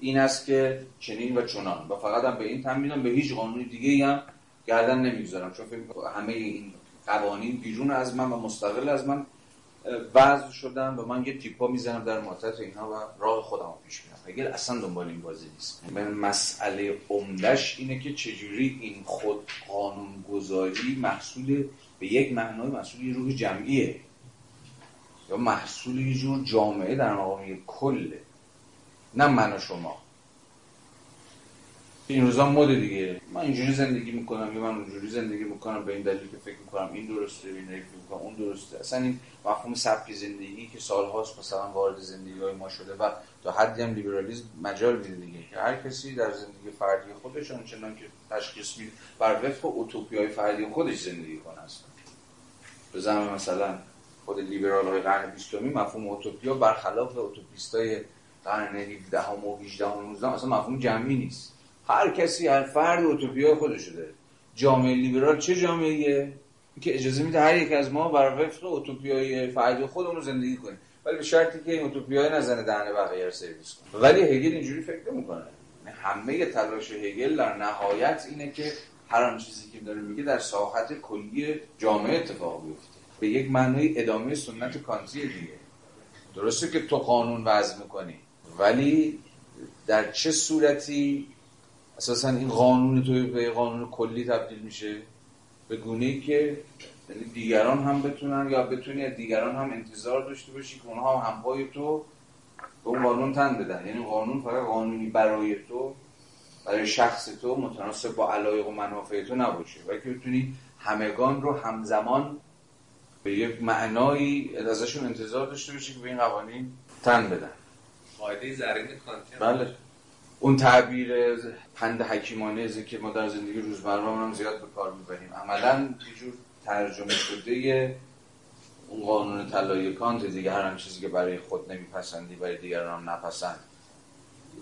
این است که چنین و چنان. و فقط هم به این تنبیدم به هیچ قانون دیگه هم گردن نمی‌گذارم. چون فکر همه این قوانین بیرون از من و مستقل از من وضع شدن و من یه تیپا می‌زنم در ماتت اینها و راه خودم رو پیش میرم اگر اصلا دنبال این بازی نیست. من مسئله عمدش اینه که چجوری این خود قانون گذاری محصول به یک معنای محصول روح جمعیه. یا محصول یه جور جامعه در مقام کله. نه من و شما. این روزا مد دیگه. من اینجوری زندگی می‌کنم یا من اونجوری زندگی می‌کنم به این دلیل که فکر می‌کنم این درسته این فکر می‌کنم اون درسته. اصلا این مفهوم سبک زندگی که سالهاست مثلا وارد زندگی های ما شده و تا حدی هم لیبرالیسم مجال میده دیگه. که هر کسی در زندگی فردی خودش آنچنان که تشخیص میده بر وفق اوتوپی های فردی خودش زندگی کنه است. به مثلا خود لیبرال های قرن بیستمی مفهوم اوتوپیا برخلاف اوتوپیست های قرن 17 و 18 و 19 اصلا مفهوم جمعی نیست. هر کسی هر فرد اوتوپیا خودشو داره. جامعه لیبرال چه جامعه که اجازه میده هر یک از ما بر وفق اوتوپیای فردی خودمون زندگی کنیم. ولی به شرطی که اوتوپیای نزنه دهنه بقیه رو سرویس کنه. ولی هگل اینجوری فکر نمی‌کنه. همه تلاش هگل در نهایت اینه که هر آن چیزی که داره میگه در ساحت کلی جامعه اتفاق بیفته. به یک معنای ادامه سنت کانتی دیگه. درسته که تو قانون وضع می‌کنی ولی در چه صورتی اساسا این قانون تو به قانون کلی تبدیل میشه؟ به گونه که یعنی دیگران هم بتونن یا بتونی دیگران هم انتظار داشته باشی که اونها هم همپای تو به اون قانون تن بدن. یعنی قانون فقط قانونی برای تو برای شخص تو متناسب با علایق و منافع تو نباشه. و که بتونی همگان رو همزمان به یک معنایی ازشون انتظار داشته باشی که به این قوانین تن بدن. قاعده زرین کانتی بله. اون تعبیر پند حکیمانه که ما در زندگی روزمره هم زیاد به کار می‌بریم. عملا یه جور ترجمه شده اون قانون طلایی کانت دیگه هر چیزی که برای خود نمیپسندی برای دیگران هم نپسند.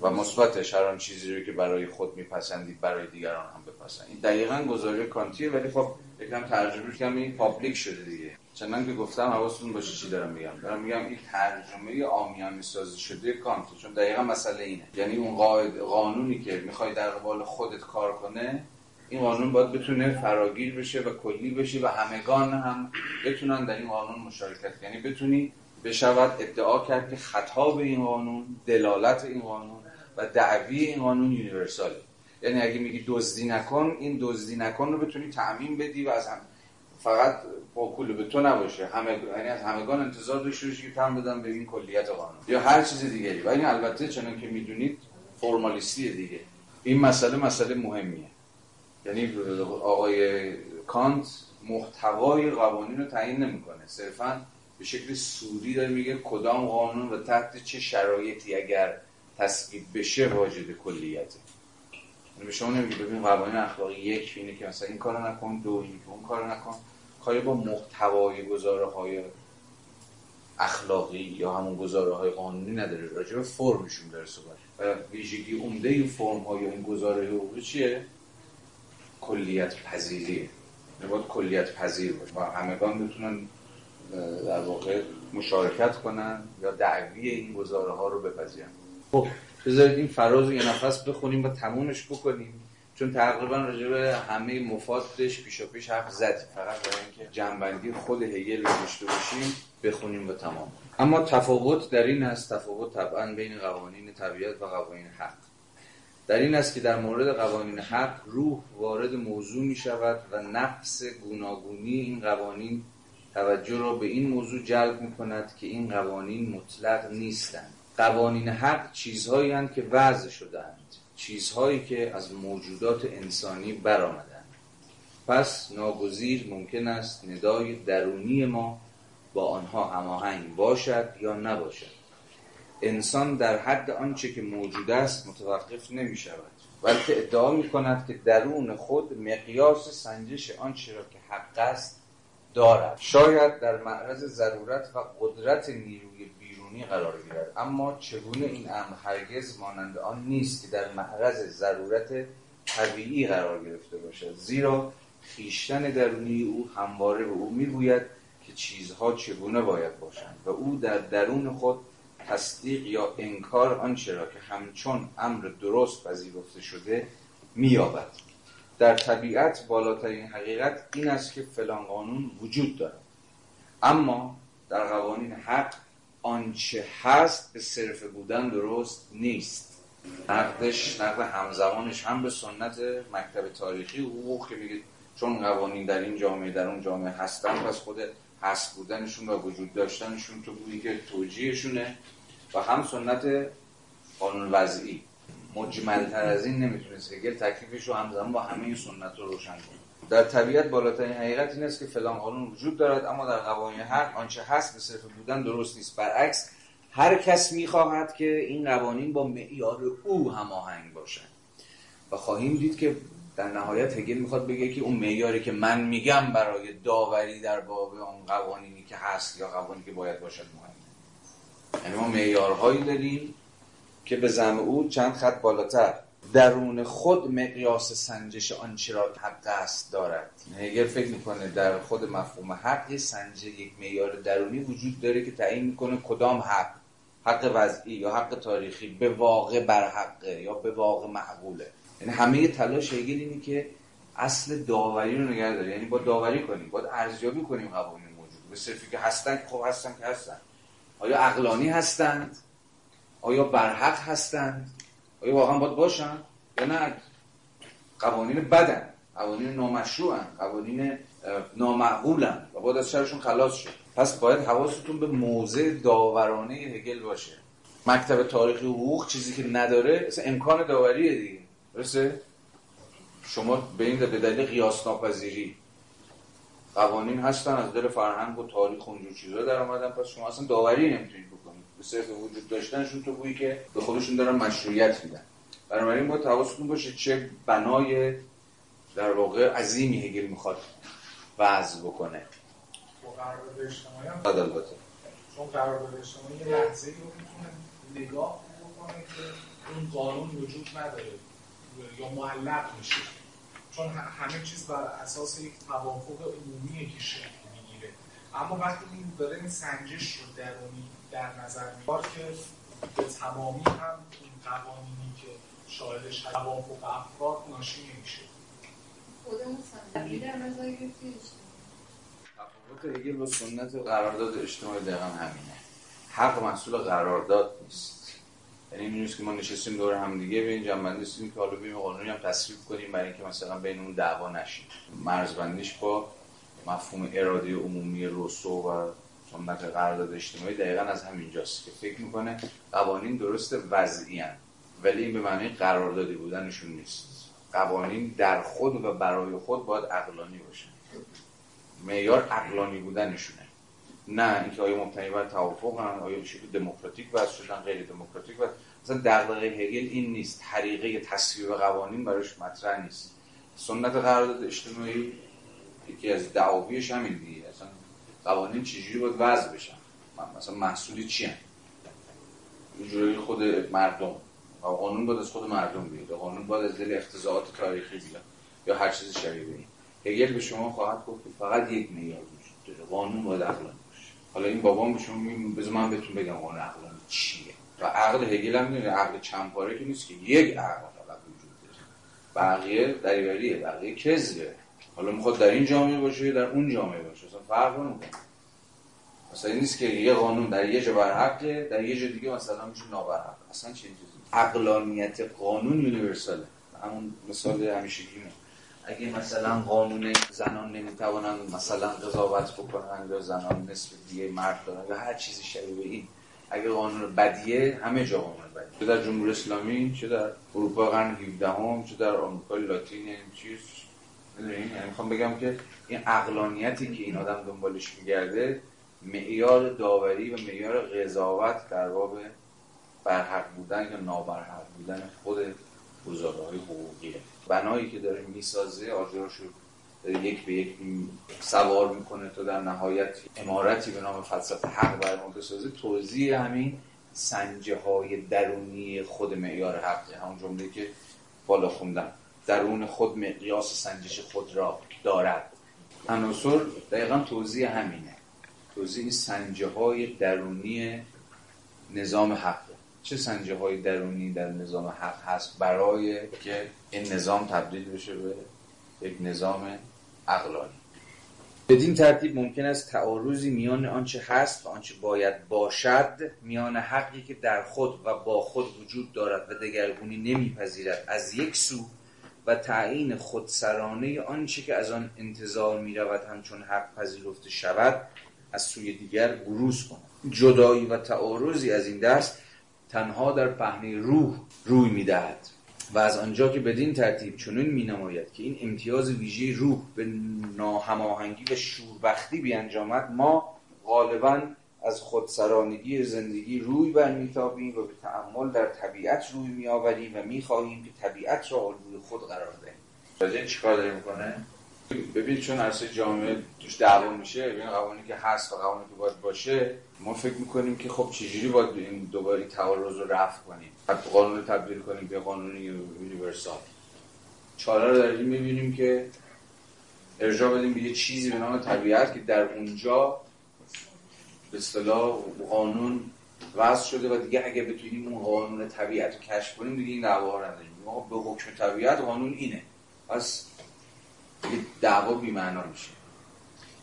و مثبتش هر چیزی رو که برای خود میپسندید برای دیگران هم بپسند. این دقیقا گزاره کانتیه ولی خب یکم ترجمه کردم این پابلیک شده دیگه. چنان که گفتم حواستون باشه چی دارم میگم. دارم میگم این ترجمه آمیانه سازی شده کانت چون دقیقا مسئله اینه. یعنی اون قانونی که می‌خوای در قبال خودت کار کنه این قانون باید بتونه فراگیر بشه و کلی بشه و همگان هم بتونن در این قانون مشارکت یعنی بتونی بشود ادعا کرد که خطاب این قانون دلالت این قانون و دعوی این قانون یونیورساله. یعنی اگه میگی دزدی نکن این دزدی نکن رو بتونی تعمین بدی و از هم فقط با کل به تو نباشه. همه یعنی از همگان انتظار داشته باشی که تم بدن به این کلیت قانون. یا هر چیز دیگری. و این البته چنان که می‌دونید فرمالیستی دیگه. این مسئله مسئله مهمیه. یعنی آقای کانت محتوای قوانین رو تعیین نمی‌کنه. صرفا به شکل سوری داره میگه کدام قانون و تحت چه شرایطی اگر تصویب بشه واجد کلیته. یعنی به شما نمیگه ببین قوانین اخلاقی یک اینه که مثلا این کارو نکن دو اینه که اون کارو نکن. کاری با محتوای گزاره های اخلاقی یا همون گزاره های قانونی نداره. راجع به فرمشون داره صحبت. و ویژگی عمده این فرم ها یا این گزاره حقوقی چیه؟ کلیت پذیری باید کلیت پذیر باشه. و همگان بتونن در واقع مشارکت کنن یا دعوی این گزاره ها رو بپذیرن. خب بذارید این فراز رو یه نفس بخونیم و تمومش بکنیم. چون تقریبا راجع به همه مفادش پیشا پیش حرف زدیم. فقط برای اینکه جنبندی خود هگل رو داشته باشیم بخونیم و تمام اما تفاوت در این است تفاوت طبعا بین قوانین طبیعت و قوانین حق. در این است که در مورد قوانین حق روح وارد موضوع می شود و نفس گوناگونی این قوانین توجه را به این موضوع جلب می کند که این قوانین مطلق نیستند. قوانین حق چیزهایی هستند که وضع شدهاند چیزهایی که از موجودات انسانی برآمدند. پس ناگزیر ممکن است ندای درونی ما با آنها هماهنگ باشد یا نباشد. انسان در حد آنچه که موجود است متوقف نمی شود. بلکه ادعا می کند که درون خود مقیاس سنجش آنچه را که حق است دارد. شاید در معرض ضرورت و قدرت نیروی بیرونی قرار گیرد. اما چگونه این امر هرگز مانند آن نیست که در معرض ضرورت طبیعی قرار گرفته باشد. زیرا خیشتن درونی او همواره به او می‌گوید که چیزها چگونه باید باشند و او در درون خود تصدیق یا انکار آنچه را که همچون امر درست پذیرفته شده مییابد. در طبیعت بالاترین حقیقت این است که فلان قانون وجود دارد. اما در قوانین حق آنچه هست به صرف بودن درست نیست. نقدش نقد همزمانش هم به سنت مکتب تاریخی حقوق که میگه چون قوانین در این جامعه در اون جامعه هستن پس خود هست بودنشون و وجود داشتنشون تو بودی که توجیهشونه. و هم سنت قانون وضعی مجملتر از این نمی‌تونست هگل تکلیفش رو همزمان با همه این سنت رو روشن کنه. در طبیعت بالاترین حقیقت این است که فلان قانون وجود دارد اما در قوانین حق آنچه هست به صرف بودن درست نیست. برعکس هر کس می‌خواهد که این قوانین با معیار او هماهنگ باشند و خواهیم دید که در نهایت هگل می‌خواد بگه که اون معیاری که من میگم برای داوری در باب اون قوانینی که هست یا قوانینی که باید باشد مهمه یعنی ما معیارهایی داریم که به زم او چند خط بالاتر. درون خود مقیاس سنجش آنچه را حق است دارد. هگل فکر می‌کنه در خود مفهوم حق یه سنجه یک معیار درونی وجود داره که تعیین می‌کنه کدام حق. حق وضعی یا حق تاریخی به واقع بر حقه یا به واقع معقوله. یعنی همه تلاش هگل اینه که اصل داوری رو نگه داره. یعنی با داوری کنیم باید ارزیابی کنیم قوانین موجود به صرفی که هستن خب هستن که هستن. آیا عقلانی هستند؟ آیا برحق هستند؟ آیا واقعا باید باشن؟ یا نه؟ قوانین بدن قوانین نامشروعن قوانین نامعقولن و باید از شرشون خلاص شد پس باید حواستون به موضع داورانه هگل باشه. مکتب تاریخی حقوق چیزی که نداره اصلا امکان داوریه دیگه. درسته؟ شما به این به دلیل قیاس ناپذیری قوانین هستن از دل فرهنگ و تاریخ اونجور چیزا در اومدن. پس شما اصلا داوری نمی‌تونید بکنید. به صرف وجود داشتنشون تو بویی که به خودشون دارن مشروعیت میدن. بنابراین با حواستون باشه چه بنای در واقع عظیمی هگل می‌خواد وضع بکنه. قرارداد اجتماعی هم البته. چون قرارداد اجتماعی یه لحظه رو می‌تونه نگاه بکنه که اون قانون وجود نداره یا معلق میشه. چون همه چیز بر اساس یک توافق عمومیه که شکل می‌گیره. اما وقتی این داره این سنجش رو درونی در نظر میبار که به تمامی هم این قوانینی که شاهدش توافق افراد ناشی نمیشه. خودمون سنجی در نظر گرفتیم. تفاوت هگل با سنت قرارداد اجتماعی دقیقا همینه. حق محصول قرارداد نیست. یعنی این نیست که ما نشستیم دور هم دیگه به این جنبندی که حالا بیم قانونی هم تصویب کنیم برای اینکه مثلا بین اون دعوا نشیم. مرزبندیش با مفهوم اراده عمومی روسو و سنت قرارداد اجتماعی دقیقا از همینجاست که فکر می‌کنه قوانین درست وضعی. ولی این به معنی قراردادی بودنشون نیست. قوانین در خود و برای خود باید عقلانی باشه. معیار عقلانی بودنشونه. نه اینکه آیا مبتنی بر توافق هم آیا به شکل دموکراتیک وضع شدن غیر دموکراتیک و مثلا دغدغه هگل این نیست. طریقه تصویب قوانین براش مطرح نیست. سنت قرارداد اجتماعی یکی از دعاویش همین دیگه. اصلا قوانین چجوری باید وضع بشن؟ مثلا محصولی چی هم جوری خود مردم. قانون باید از خود مردم بیاد. قانون باید از دل اختزاعات تاریخی بیاد. یا هر چیز شبیه به هگل به شما خواهد گفت فقط یک معیار وجود داره. قانون باید باشه حالا این بابام به شما بذار من بهتون بگم قانون عقلانی چیه. و عقل هگل هم می‌دونه عقل چند پاره که نیست که یک عقل فقط وجود داره. بقیه دریوریه بقیه کذبه. حالا می‌خواد در این جامعه باشه در اون جامعه باشه اصلا فرق نمی‌کنه. مثلا این نیست که یه قانون در یه جا برحقه در یه جا دیگه مثلا میشه نابرحق. اصلا چه چیزی عقلانیت قانون یونیورساله. همون مثال همیشگیمه اگه مثلا قانون زنان نمی‌توانن مثلا قضاوت بکنن یا زنان نصف دیگه مرد دارن یا هر چیزی شبیه این اگه قانون بدیه همه جا قانون بدیه. چه در جمهوری اسلامی چه در اروپا قرن 17 هم چه در آمریکا لاتین چیز. یعنی می‌خوام بگم که این عقلانیتی که این آدم دنبالش میگرده معیار داوری و معیار قضاوت در باب برحق بودن یا نابرحق بودن خود های حقوقیه. بنایی که داره می‌سازه آجراشو یک به یک سوار می‌کنه تا در نهایت امارتی به نام فلسفه حق بر ما بسازه. توضیح همین سنجه های درونی خود معیار حقه همون جمله که بالا خوندم. درون خود مقیاس سنجش خود را دارد. عناصر دقیقا توضیح همینه. توضیح سنجه های درونی نظام حقه چه سنجه های درونی در نظام حق هست برای که این نظام تبدیل بشه به یک نظام عقلانی؟ بدین ترتیب ممکن است تعارضی میان آنچه هست و آنچه باید باشد میان حقی که در خود و با خود وجود دارد و دگرگونی نمیپذیرد. از یک سو و تعیین خودسرانه آنچه که از آن انتظار می رود همچون حق پذیرفته شود از سوی دیگر بروز کند. جدایی و تعارضی از این دست تنها در پهنه روح روی می‌دهد و از آنجا که بدین ترتیب چنین می نماید که این امتیاز ویژه روح به ناهماهنگی و شوربختی بیانجامد ما غالبا از خودسرانگی زندگی روی برمیتابیم و به تعمل در طبیعت روی میآوریم و می‌خواهیم که طبیعت را روی خود قرار دهیم. راجع چیکار داره می‌کنه؟ ببین چون عرصه جامعه توش دعوا میشه ببین قوانینی که هست و قوانینی که باید باشه ما فکر می‌کنیم که خب چجوری باید این دوباره تعارض رو رفع کنیم؟ قانون رو تبدیل کنیم به قانون یونیورسال. چاره رو داریم می‌بینیم که ارجاع بدیم به یه چیزی به نام طبیعت که در اونجا به اصطلاح قانون وضع شده و دیگه اگه بتونیم اون قانون طبیعت رو کشف کنیم دیگه این دعوا نداریم. ما به حکم طبیعت قانون اینه. پس دعوا بی‌معنا میشه.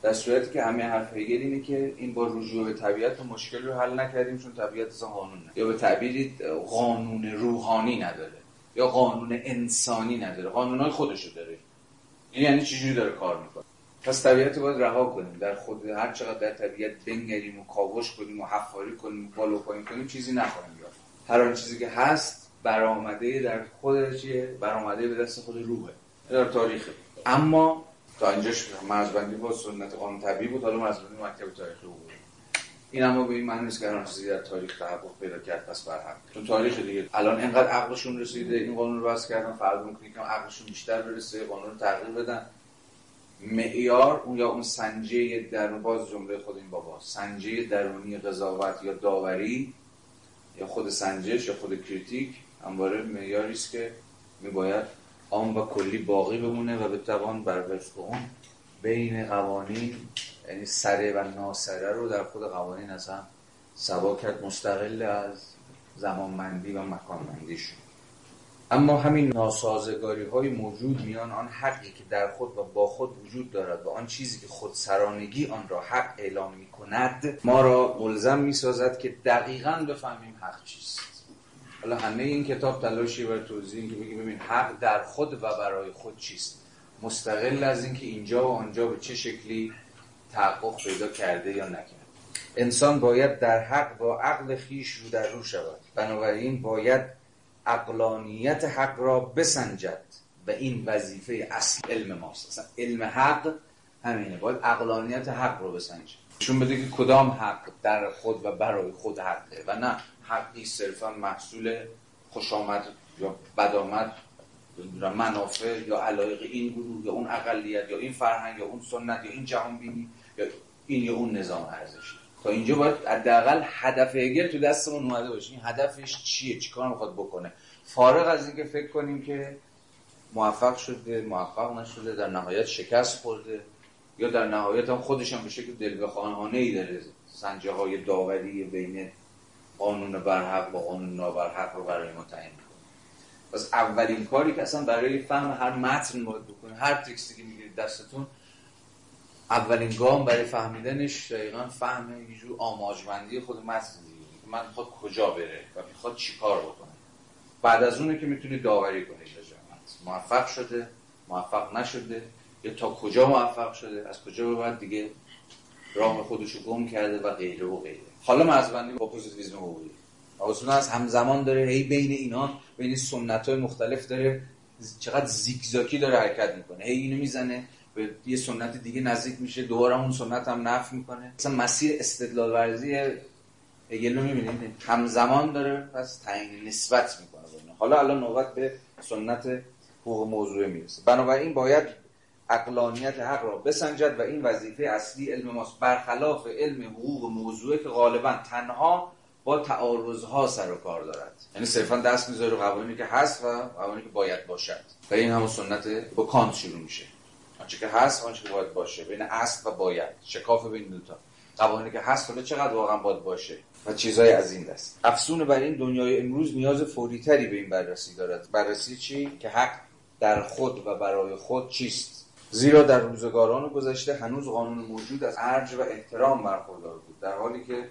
در صورتی که همه حرف هگل اینه که این با رجوع به طبیعت مشکل رو حل نکردیم چون طبیعت اصلا قانون نه یا به تعبیری قانون روحانی نداره یا قانون انسانی نداره. قانونهای خودشو داره. این یعنی چجوری داره کار می‌کنه؟ پس طبیعت باید رها کنیم. در خود هر چقدر در طبیعت بنگریم و کاوش کنیم و حفاری کنیم و بالا پایین کنیم چیزی نخواهیم یافت. هر آن چیزی که هست برآمده در خود چیه برآمده به دست خود روحه. در تاریخه اما تا اینجاش مرزبندی با سنت قانون طبیعی بود. حالا مرزبندی مکتب تاریخی بود. این اما به این معنی نیست که هر چیزی در تاریخ تحقق پیدا کرد پس برحق چون تاریخ دیگه الان اینقدر عقلشون رسیده این قانون رو وضع کردن فرض می‌کنید که عقلشون بیشتر برسه قانون رو تغییر بدن. معیار اون یا اون سنجه در باز جمله خود این بابا. سنجه درونی قضاوت یا داوری یا خود سنجش یا خود کریتیک همواره معیاری است که میباید عام و کلی باقی بمونه و بتوان بر وفق اون بین قوانین یعنی سره و ناسره رو در خود قوانین اصلا سوا کرد مستقل از زمانمندی و مکانمندیشون اما همین ناسازگاری های موجود میان آن حقی که در خود و با خود وجود دارد و آن چیزی که خود سرانگی آن را حق اعلام می کند ما را ملزم می سازد که دقیقا بفهمیم حق چیست. حالا همه این کتاب تلاشی بر توضیح که بگیم ببین حق در خود و برای خود چیست؟ مستقل از اینکه اینجا و آنجا به چه شکلی تحقق پیدا کرده یا نکرده. انسان باید در حق با عقل خیش رو در رو شود. بنابراین باید اقلانیت حق را بسنجد و این وظیفه اصل علم ماست. اصلا علم حق همینه باید اقلانیت حق رو بسنجد. چون بده که کدام حق در خود و برای خود حقه و نه حقی صرفا محصول خوش آمد یا بد آمد منافع یا علایق این گروه یا اون اقلیت یا این فرهنگ یا اون سنت یا این جهان بینی یا این یا اون نظام ارزشی تا اینجا باید حداقل هدف هگل تو دستمون اومده باشه. این هدفش چیه؟ چیکار می‌خواد بکنه؟ فارغ از اینکه فکر کنیم که موفق شده موفق نشده در نهایت شکست خورده یا در نهایت هم خودش هم به شکل دل ای داره. سنجه های داوری بین قانون برحق و قانون نابرحق رو برای ما تعیین پس اولین کاری که اصلا برای فهم هر متن باید بکنه هر تکستی که می‌گیرید دستتون اولین گام برای فهمیدنش دقیقا فهم یه آماجمندی خود متن دیگه. من می‌خواد کجا بره و می‌خواد چیکار بکنه. بعد از اونه که می‌تونی داوری کنید موفق شده موفق نشده یا تا کجا موفق شده از کجا به بعد دیگه راه خودشو گم کرده و غیره و غیره. حالا مرزبندی با پوزیتیویسم حقوقی اصولا از همزمان داره هی بین اینا بین سنت های مختلف داره چقدر زیگزاکی داره حرکت می‌کنه. هی اینو می‌زنه به یه سنت دیگه نزدیک میشه دوباره اون سنت هم نفع می‌کنه. مثلا مسیر استدلال ورزی هگل رو می‌بینید همزمان داره پس تعیین نسبت می‌کنه حالا الان نوبت به سنت حقوق موضوع می‌رسه. بنابراین باید اقلانیت حق را بسنجد و این وظیفه اصلی علم ماست. برخلاف علم حقوق موضوع که غالبا تنها با تعارضها سر و کار دارد. یعنی صرفا دست می‌ذاره قوانینی که هست و قوانینی که باید باشد. و این همون سنت با کانت شروع میشه. آنچه که هست آنچه که باید باشه. بین اصل و باید. شکاف بین دوتا قوانینی که هست حالا چقدر واقعا باید باشه؟ و چیزهای از این دست. افسون بر این دنیای امروز نیاز فوریتری به این بررسی دارد. بررسی چی؟ که حق در خود و برای خود چیست؟ زیرا در روزگاران گذشته هنوز قانون موجود از ارج و احترام برخوردار بود در حالی که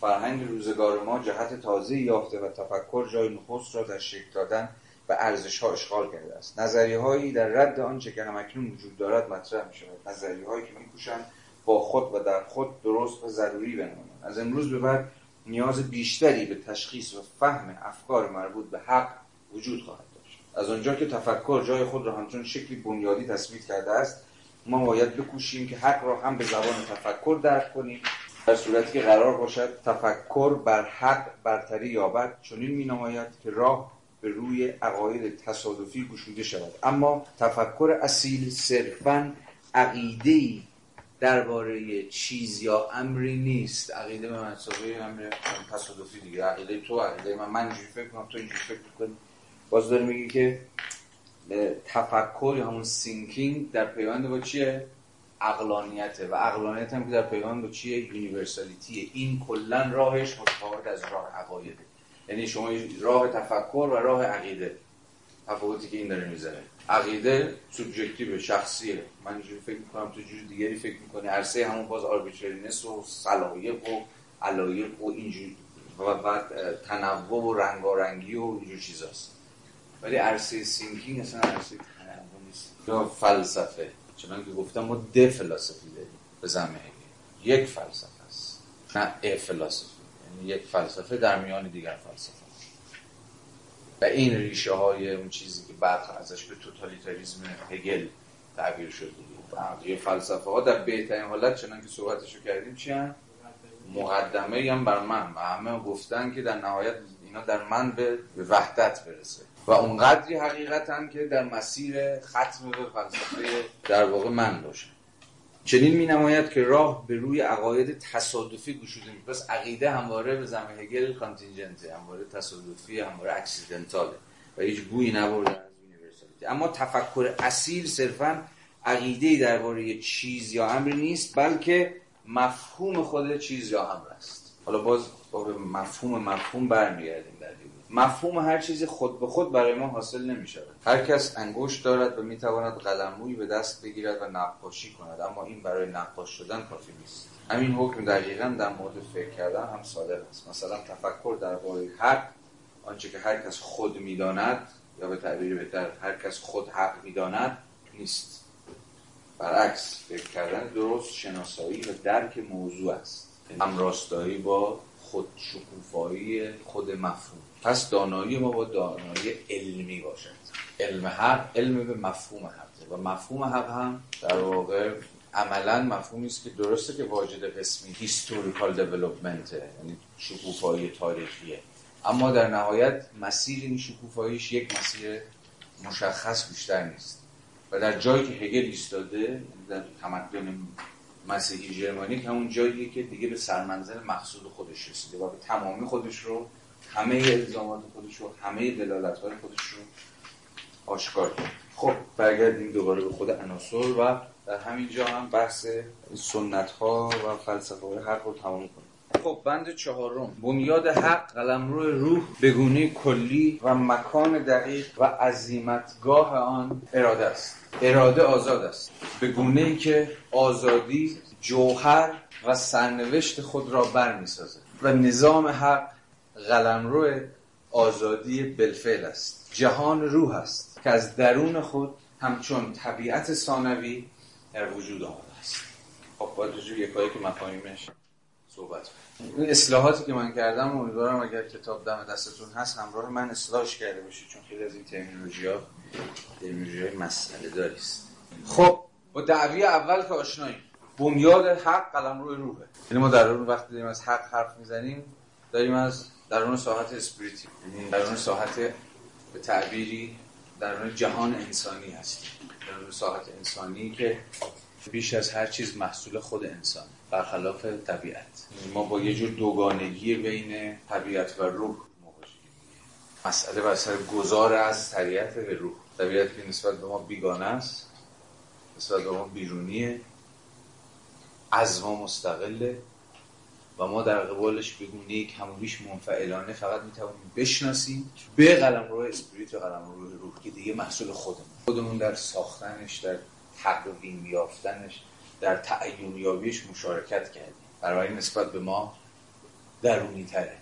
فرهنگ روزگار ما جهت تازه یافته و تفکر جای نخست را در شکل دادن و ارزش ها اشغال کرده است. نظریه هایی در رد آنچه که همکنون وجود دارد مطرح می شود نظریه هایی که میکوشند با خود و در خود درست و ضروری بنمایند. از امروز به بعد نیاز بیشتری به تشخیص و فهم افکار مربوط به حق وجود خواهد از آنجا که تفکر جای خود را همچون شکلی بنیادی تثبیت کرده است ما باید بکوشیم که حق را هم به زبان تفکر درک کنیم. در صورتی که قرار باشد تفکر بر حق برتری یابد چنین می نماید که راه به روی عقاید تصادفی گشوده شود. اما تفکر اصیل صرفا عقیده درباره چیز یا امری نیست. عقیده به مثابه امر تصادفی دیگه. عقیده تو عقیده من. من اینجوری فکر کنم تو اینجوری فکر کنی. باز داره میگه که تفکر یا همون thinking در پیوند با چیه؟ عقلانیته و عقلانیت هم که در پیوند با چیه؟ universality ه. این کلا راهش متفاوت از راه عقایده یعنی شما راه تفکر و راه عقیده. تفاوتی که این داره می‌ذاره. عقیده subjective شخصیه. من اینجوری فکر می‌کنم تو جور دیگری فکر می‌کنی. عرصه همون باز arbitrariness و سلایق و علایق و اینجوری. و بعد تنوع و رنگارنگی و اینجور چیزاست. ولی عرصه thinking اصلا عرصه تنوع نیست. یا فلسفه. چون که گفتم ما ده فلسفی داریم به زعم یک فلسفه است. نه ا فلسفه یعنی یک فلسفه در میان دیگر فلسفه. و این ریشه های اون چیزی که بعد ازش به توتالیتاریزم هگل تعبیر شده. یه فلسفه ها در بهترین حالت چنان که صحبتشو کردیم چی هم؟ مقدمه. هم بر من. و همه گفتن که در نهایت اینا در من به وحدت برسه. و اونقدری حقیقتا که در مسیر ختم به فلسفه در واقع من باشه. چنین می نماید که راه به روی عقاید تصادفی گشوده می پس عقیده همواره به زمه هگل کانتینجنته همواره تصادفی همواره اکسیدنتاله. و هیچ بویی نبرده از universality. اما تفکر اصیل صرفا عقیده درباره چیز یا امر نیست بلکه مفهوم خود چیز یا امر است. حالا باز با به مفهوم مفهوم برمیگردیم در مفهوم هر چیزی خود به خود برای ما حاصل نمی شود هر کس انگشت دارد و می تواند به دست بگیرد و نقاشی کند. اما این برای نقاش شدن کافی نیست. همین حکم دقیقا در مورد فکر کردن هم صادق است. مثلا تفکر درباره حق آنچه که هر کس خود می‌داند یا به تعبیر بهتر هر کس خود حق می‌داند نیست. برعکس فکر کردن درست شناسایی و درک موضوع است. هم راستایی با خود شکوفایی خود مفهوم. پس دانایی ما با دانایی علمی باشد. علم حق علم به مفهوم حقه و مفهوم حق هم در واقع عملا مفهومی است که درسته که واجد قسمی هیستوریکال دیولپمنت یعنی شکوفایی تاریخیه. اما در نهایت مسیر این شکوفاییش یک مسیر مشخص بیشتر نیست. و در جایی که هگل ایستاده در تمدن مسیحی ژرمانیک همون جاییه که دیگه به سرمنزل مقصود خودش رسیده و به تمامی خودش رو همه الزامات خودش رو همه دلالت های خودش رو آشکار کرد. خب برگردیم دوباره به خود عناصر و در همین جا هم بحث سنت ها و فلسفه های حق رو تمام کنیم. خب بند چهارم. بنیاد حق قلمرو روح بگونه کلی و مکان دقیق و عظیمتگاه آن اراده است. اراده آزاد است. به گونه ای که آزادی جوهر و سرنوشت خود را برمیسازد و نظام حق قلمرو آزادی بالفعل است. جهان روح است که از درون خود همچون طبیعت ثانوی در وجود آمده است. خب باید رجوع یکایی که مفاهیمش صحبت این اصلاحاتی که من کردم امیدوارم اگر کتاب دم دستتون هست همراه من اصلاحش کرده باشید چون خیلی از این ترمینولوژی ها های مسئله داری. است خب. با دعوی اول که آشناییم. بنیاد حق قلم روی روحه. یعنی ما در اون وقت داریم از حق حرف می‌زنیم داریم از درون ساحت اسپریتی. یعنی درون ساحت به تعبیری درون جهان انسانی هستیم. درون ساحت انسانی که بیش از هر چیز محصول خود انسان برخلاف طبیعت. ما با یه جور دوگانگی بین طبیعت و روح مواجهیم. مسئله بر سر گذار از طبیعت به روح. طبیعت که نسبت به ما بیگانه است نسبت به ما بیرونیه از ما مستقله و ما در قبالش بگونه همونیش منفعلانه فقط می‌توانیم بشناسیم به قلم روی اسپریت و قلم روی روح که دیگه محصول خودمون. خودمون در ساختنش در تقویم یافتنش در تعیون یابیش مشارکت کردیم. برای نسبت به ما درونی تره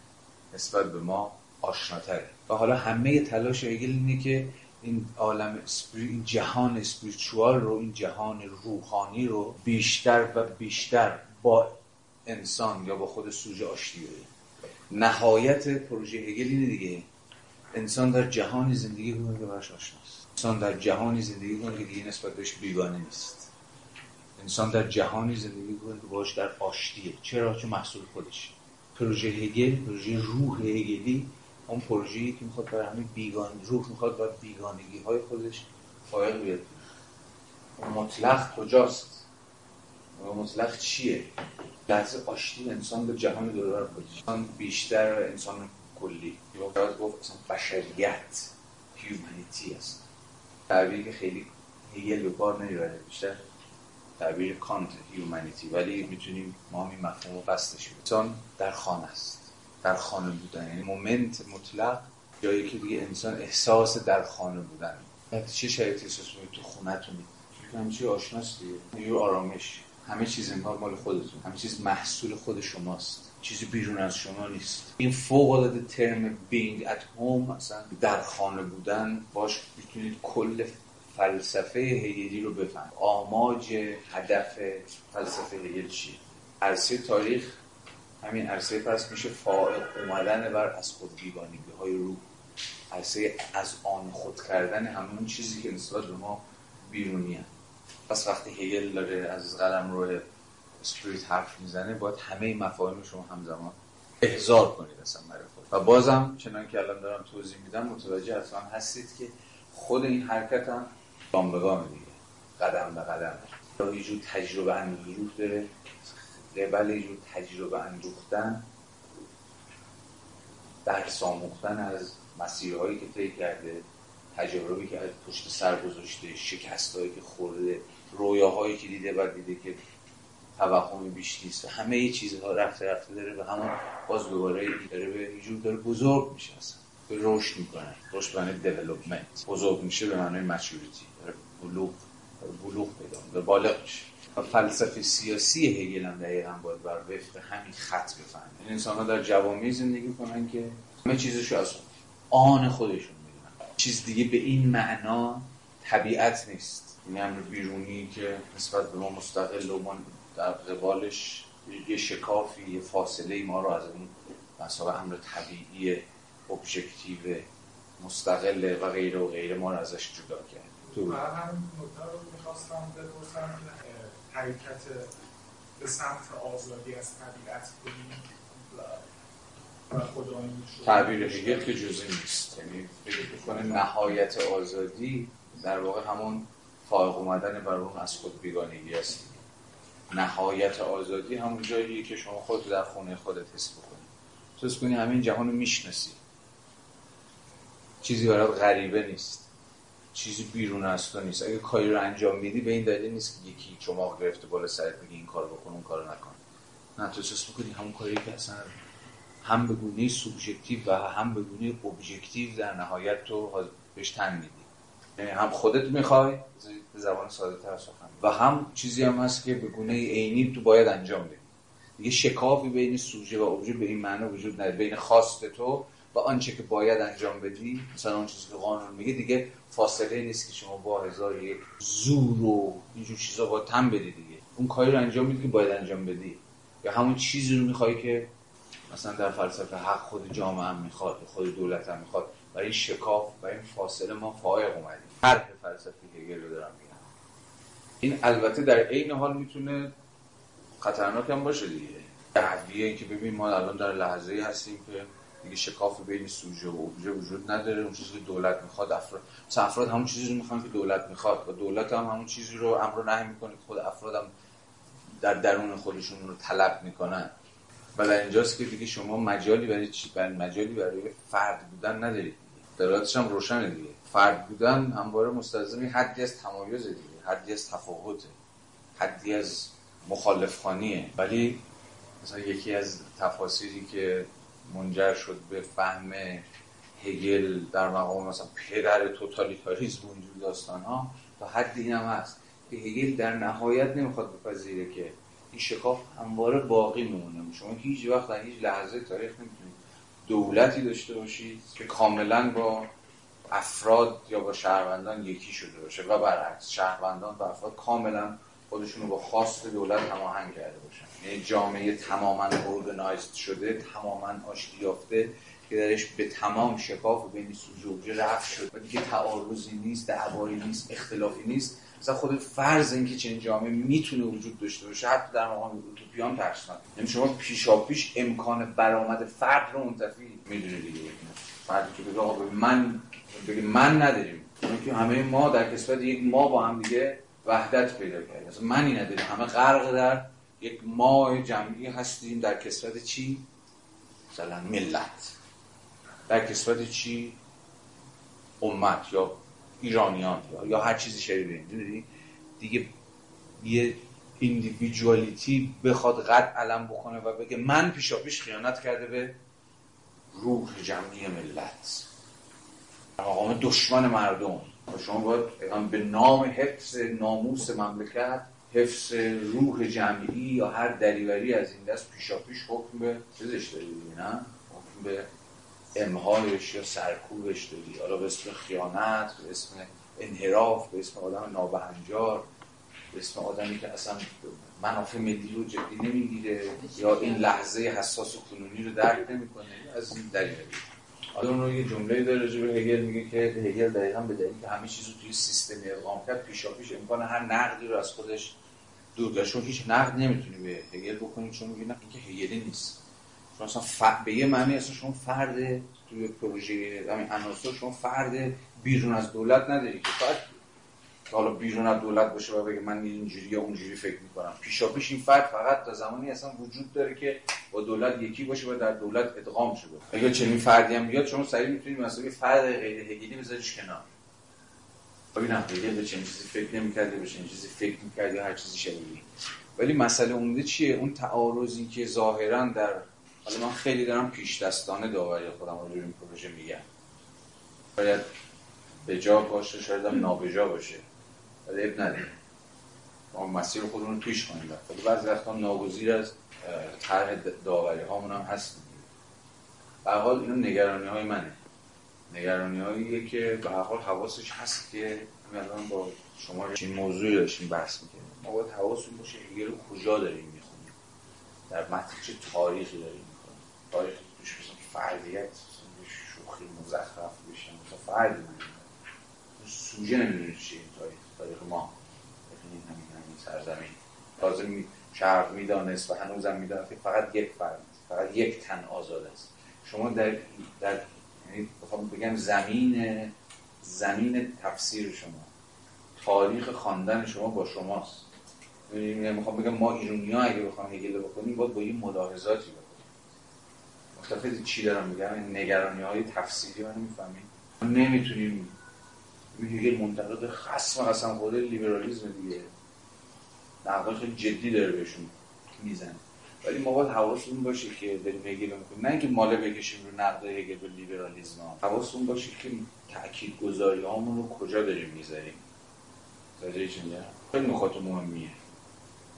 نسبت به ما آشناتره. و حالا همه تلاش هگل اینه که این عالم این جهان اسپریچوال رو این جهان روحانی رو بیشتر و بیشتر با انسان یا با خود سوژه آشتی بده. نهایت پروژه هگل اینه دیگه. انسان در جهانی زندگی کنه که براش آشناست انسان در جهانی زندگی کنه که دیگه نسبت بهش بیگانه نیست. انسان در جهانی زندگی کنه که باش در آشتیه. چرا؟ چون محصول خودش پروژه هگل پروژه روح هگلی اون پروژه‌ای که می‌خواد برای همه بیگان روح می‌خواد با بیگانگی های خودش فایق بیاد. مطلق کجاست؟ مطلق چیه؟ لحظه آشتی انسان به جهان دور خودش. انسان بیشتر انسان کلی. باید گفت اصلا بشریت هیومانیتی است. تعبیری که خیلی هیل به کار نمی‌بره. بیشتر تعبیر کانت هیومانیتی ولی می‌تونیم ما همین مفهوم رو بستش انسان در خانه است. در خانه بودن. یعنی مومنت مطلق جایی که دیگه انسان احساس در خانه بودن. چه شرایطی احساس تو خونتونی. همه چی آشناست دیگه. آرامش همه چیز انگار مال خودتون همه چیز محصول خود شماست. چیزی بیرون از شما نیست. این فوق العاده ترم being at home مثلا در خانه بودن باش می‌تونید کل فلسفه هگلی رو بفهم آماج هدف فلسفه هگل چیه؟ عرصه تاریخ همین عرصه پس میشه فائق اومدن بر از خود بیگانگی های روح. عرصه از آن خود کردن همون چیزی که نسبت به ما بیرونی پس وقتی هگل داره از قلم روی اسپریت حرف می‌زنه باید همه مفاهیم شما همزمان احضار کنید اصلا برای خود. و بازم چنان که الان دارم توضیح میدم متوجه اصلا هستید که خود این حرکت هم گام به گام قدم به قدم. جور تجربه اندوخت داره. قبل یه جور تجربه اندوختن در ساموختن از مسیرهایی که طی کرده تجربی که از پشت سر گذاشته شکستهایی که خورده رویاهایی که دیده و دیده که توهمی بیش نیست. و همه چیزها رفته رفته داره و همون باز دوباره داره به جور داره بزرگ میشه اصلا. به رشد می‌کنه. رشد به دیولپمنت بزرگ میشه به معنی مچوریتی داره بلوغ بلوغ پیدا به بالغ میشه. و فلسفه سیاسی هگل هم دقیقا باید بر وفق همین خط بفهمه. این انسان ها در جوامعی زندگی کنن که همه چیزشو از آن خودشون چیز دیگه به این معنا طبیعت نیست. این امر بیرونی که نسبت به ما مستقل و ما در قبالش یه شکافی یه فاصله ما رو از اون مسابقه امر طبیعی ابژکتیو مستقل و غیره و غیره ما رو ازش جدا کرد. همین نکته رو می‌خواستم بپرسم حرکت به سمت آزادی از طبیعت کنیم تعبیر هگل که جزئی نیست. یعنی فکر نهایت آزادی در واقع همون فائق اومدن بر اون از خود بیگانگی است. نهایت آزادی همون جاییه که شما خود در خونه خودت حس بکنی تو کنی همین جهان رو می‌شناسی. چیزی برای غریبه نیست. چیزی بیرون از تو نیست. اگه کاری رو انجام میدی به این دلیل نیست که یکی چماق گرفته بالا سرت بگی این کار بکن اون کارو نکن. نه تو احساس بکنی همون کاری که اصلا هم به گونه سوبژکتیو و هم به گونه ابژکتیو در نهایت تو بهش تن میدی. یعنی هم خودت می‌خوای به زبان ساده تر سخن. و هم چیزی هم هست که به گونه عینی تو باید انجام بدی. دیگه شکافی بین سوژه و ابژه به این معنی وجود نداره. بین خواست تو و آنچه که باید انجام بدی مثلا اون چیزی که قانون میگه دیگه فاصله نیست که شما با هزار یک زور و اینجور چیزا با تن بدی دیگه. اون کاری رو انجام میدی که باید انجام بدی. یا همون چیزی رو می‌خوای که مثلا در فلسفه حق خود جامعه هم می‌خواد خود دولت هم می‌خواد. و این شکاف و این فاصله ما فائق اومدیم. هر فلسفی هگل رو دارم میگم. این البته در عین حال می‌تونه خطرناک هم باشه دیگه. دعویه که ببین ما الان در لحظه هستیم که دیگه شکاف بین سوژه و ابژه وجود نداره اون چیزی که دولت می‌خواد افراد مثلا افراد همون چیزی رو می‌خوان که دولت می‌خواد و دولت هم همون چیزی رو امر نهی می‌کنه که خود افراد هم در درون خودشون رو طلب می‌کنن. و در اینجاست که دیگه شما مجالی برای چی برای مجالی برای فرد بودن ندارید. دلالتش هم روشنه دیگه. فرد بودن همواره مستلزم حدی از تمایز دیگه حدی از تفاوته حدی از مخالفخانیه. ولی مثلا یکی از تفاسیری که منجر شد به فهم هگل در مقام مثلا پدر توتالیتاریسم و اینجور داستان ها تا حد این هم هست. که هگل در نهایت نمی‌خواد بپذیره که این شکاف همواره باقی میمونه شما هیچ وقت در هیچ لحظه تاریخ نمی‌تونید دولتی داشته باشید که کاملا با افراد یا با شهروندان یکی شده باشه و برعکس شهروندان و افراد کاملا خودشون رو با خواست دولت هماهنگ کرده باشن. یعنی جامعه تماما ارگنایزد شده تماما آشتی یافته که درش به تمام شکاف و بین سوژه رفت شد. و دیگه تعارضی نیست دعوایی نیست اختلافی نیست. مثلا خود فرض اینکه چنین جامعه می‌تونه وجود داشته باشه حتی در مقام اوتوپیان ترسناک. یعنی شما پیشا پیش امکان برآمد فرد رو منتفی می‌دونه دیگه. فردی که بگه من بگه من نداریم. که همه ما در کسبت یک ما با هم دیگه وحدت پیدا کردیم مثلا منی نداریم همه غرق در یک ما جمعی هستیم. در کسبت چی؟ مثلا ملت. در کسبت چی؟ امت یا ایرانیان یا هر چیزی شبیه دیدی؟ دیگه یه ایندیویدوالیتی بخواد قد علم بکنه و بگه من پیشا پیش خیانت کرده به روح جمعی ملت. مقام دشمن مردم. و شما باید به نام حفظ ناموس مملکت حفظ روح جمعی یا هر دریوری از این دست پیشا پیش حکم به چیزش داری نه؟ حکم به امهایش یا سرکوبش دادی حالا به اسم خیانت به اسم انحراف به اسم آدم نابهنجار به اسم آدمی که اصلا منافع ملی رو جدی نمی‌گیره یا این لحظه حساس و کنونی رو درک نمی‌کنه. از این دلیل اون یه جمله داره راجع به هگل میگه که هگل دقیقا به دلیل که همه چیز رو توی سیستم اقام کرد پیشا پیش امکان هر نقدی رو از خودش دور چون هیچ نقد نمی‌تونی به هگل بکنی چون میگه نه اینکه هگلی نیست. شما اصلا ف... به یه معنی اصلا شما فرد توی پروژه همین عناصر شما فرد بیرون از دولت نداری که فرد حالا بیرون از دولت باشه و بگه من اینجوری یا اونجوری فکر می‌کنم. پیشا پیش این فرد فقط تا زمانی اصلا وجود داره که با دولت یکی باشه و در دولت ادغام شده اگر چنین فردی هم بیاد شما سریع می‌تونید مثلا فرد غیر هگلی بذاریش کنار. ببینم هگل به چنین چیزی فکر نمی‌کرد به چنین چیزی فکر می‌کرد یا هر چیزی شبیه. ولی مسئله عمده چیه؟ اون تعارضی که ظاهرا در حالا من خیلی دارم پیش دستانه داوری خودم رو این پروژه میگم. باید به جا باشه شاید هم نابجا باشه. ولی اب نداره ما مسیر خودمون رو پیش کنیم. ولی بعضی وقتا ناگزیر از طرح داوری هامون هم هست. به حال اینو نگرانی های منه. نگرانی هاییه که به حال حواسش هست که الان با شما این موضوعی داشتیم بحث می‌کنیم ما باید حواسون باشه هگل رو کجا داریم می‌خونیم. در متن چه تاریخی داریم می‌کنیم تاریخ توش مثلا فردیت شوخی مزخرف بشه. مثلا فردی من سوژه نمی‌دونید چیه. ما این همین همین سرزمین. تازه می شرق می‌دانست و هنوزم می‌دانست که فقط یک فرد فقط یک تن آزاد است. شما در در یعنی بگم زمین زمین تفسیر شما. تاریخ خواندن شما با شماست. یعنی می‌خوام بگم ما ایرونی ها اگه بخوام هگل بکنیم باید با این ملاحظاتی بکنیم مختلف چی دارم میگم؟ نگرانی های تفسیری رو نمی‌فهمیم نمی‌تونیم هگل منتقد خصم اصلا خود لیبرالیزم دیگه. نقدای خیلی جدی داره بهشون می‌زنه. ولی ما باید حواسمون باشه که داریم هگل می‌کنیم نه اینکه ماله بکشیم رو نقد هگل و لیبرالیسم ها حواسمون باشه که تاکید گذاری رو کجا داریم می‌ذاریم. توجه چی میگم خیلی نکات مهمیه.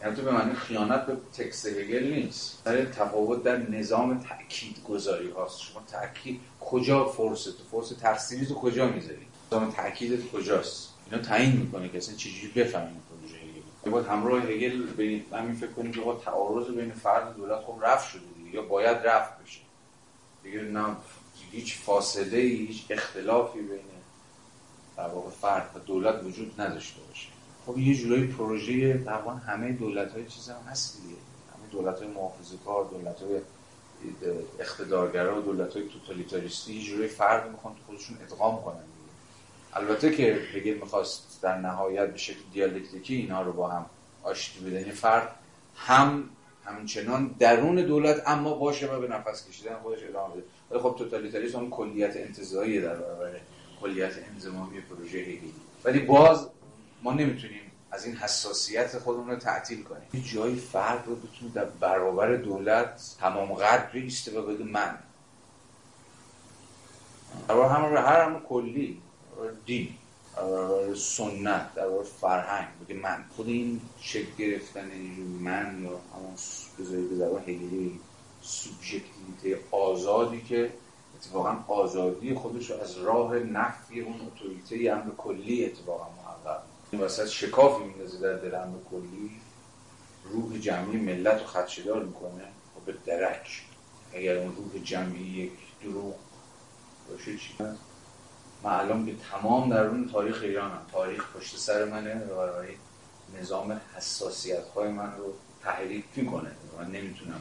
یعنی تو به معنی خیانت به تکست هگل نیست. در تفاوت در نظام تاکید گذاری هاست. شما تاکید کجا فرصت فرص تفسیری تو کجا می‌ذاری؟ نظام تاکیدت کجاست؟ اینا تعیین می‌کنه که اصلا چجوری بفهمیم پروژه هگل. باید همراه هگل به همین فکر کنیم که تعارض بین فرد دولت خب رفت شده دیگه یا باید رفت بشه. دیگه نه هیچ فاصله هیچ اختلافی بین در واقع فرد و دولت وجود نداشته باشه. خب یه جورایی پروژه تقریبا همه دولت های چیز هم هست دیگه. همه دولت های محافظه کار دولت های اقتدارگرا و دولت های توتالیتاریستی یه جورایی فرد می‌خوان تو خودشون ادغام کنن. البته که هگل می‌خواست در نهایت به شکل دیالکتیکی اینا رو با هم آشتی بده. یعنی فرد هم همچنان درون دولت اما باشه و به نفس کشیدن خودش ادامه بده. ولی خب توتالیتاریسم اون کلیت انتزاعی در برابر کلیت انضمامی پروژه هگلی ولی باز ما نمی‌تونیم از این حساسیت خودمون رو تعطیل کنیم. یه جایی فرد رو بتونه در برابر دولت تمام قدر بیسته و بگه من. در همه هر همه کلی. دین سنت در فرهنگ بگه من خود این شکل گرفتن من یا همون بذاری به زبان هگلی سوبژکتیویته آزادی که اتفاقا آزادی خودش رو از راه نفی اون اتوریته امر کلی اتفاقا محقق. این وسط شکافی میندازه در دل امر کلی. روح جمعی ملت رو خدشدار می‌کنه و به درک. اگر اون روح جمعی یک دروغ باشه چی؟ من الان به تمام در اون تاریخ ایرانم تاریخ پشت سر منه و نظام حساسیت های من رو تحریک می‌کنه. من نمی‌تونم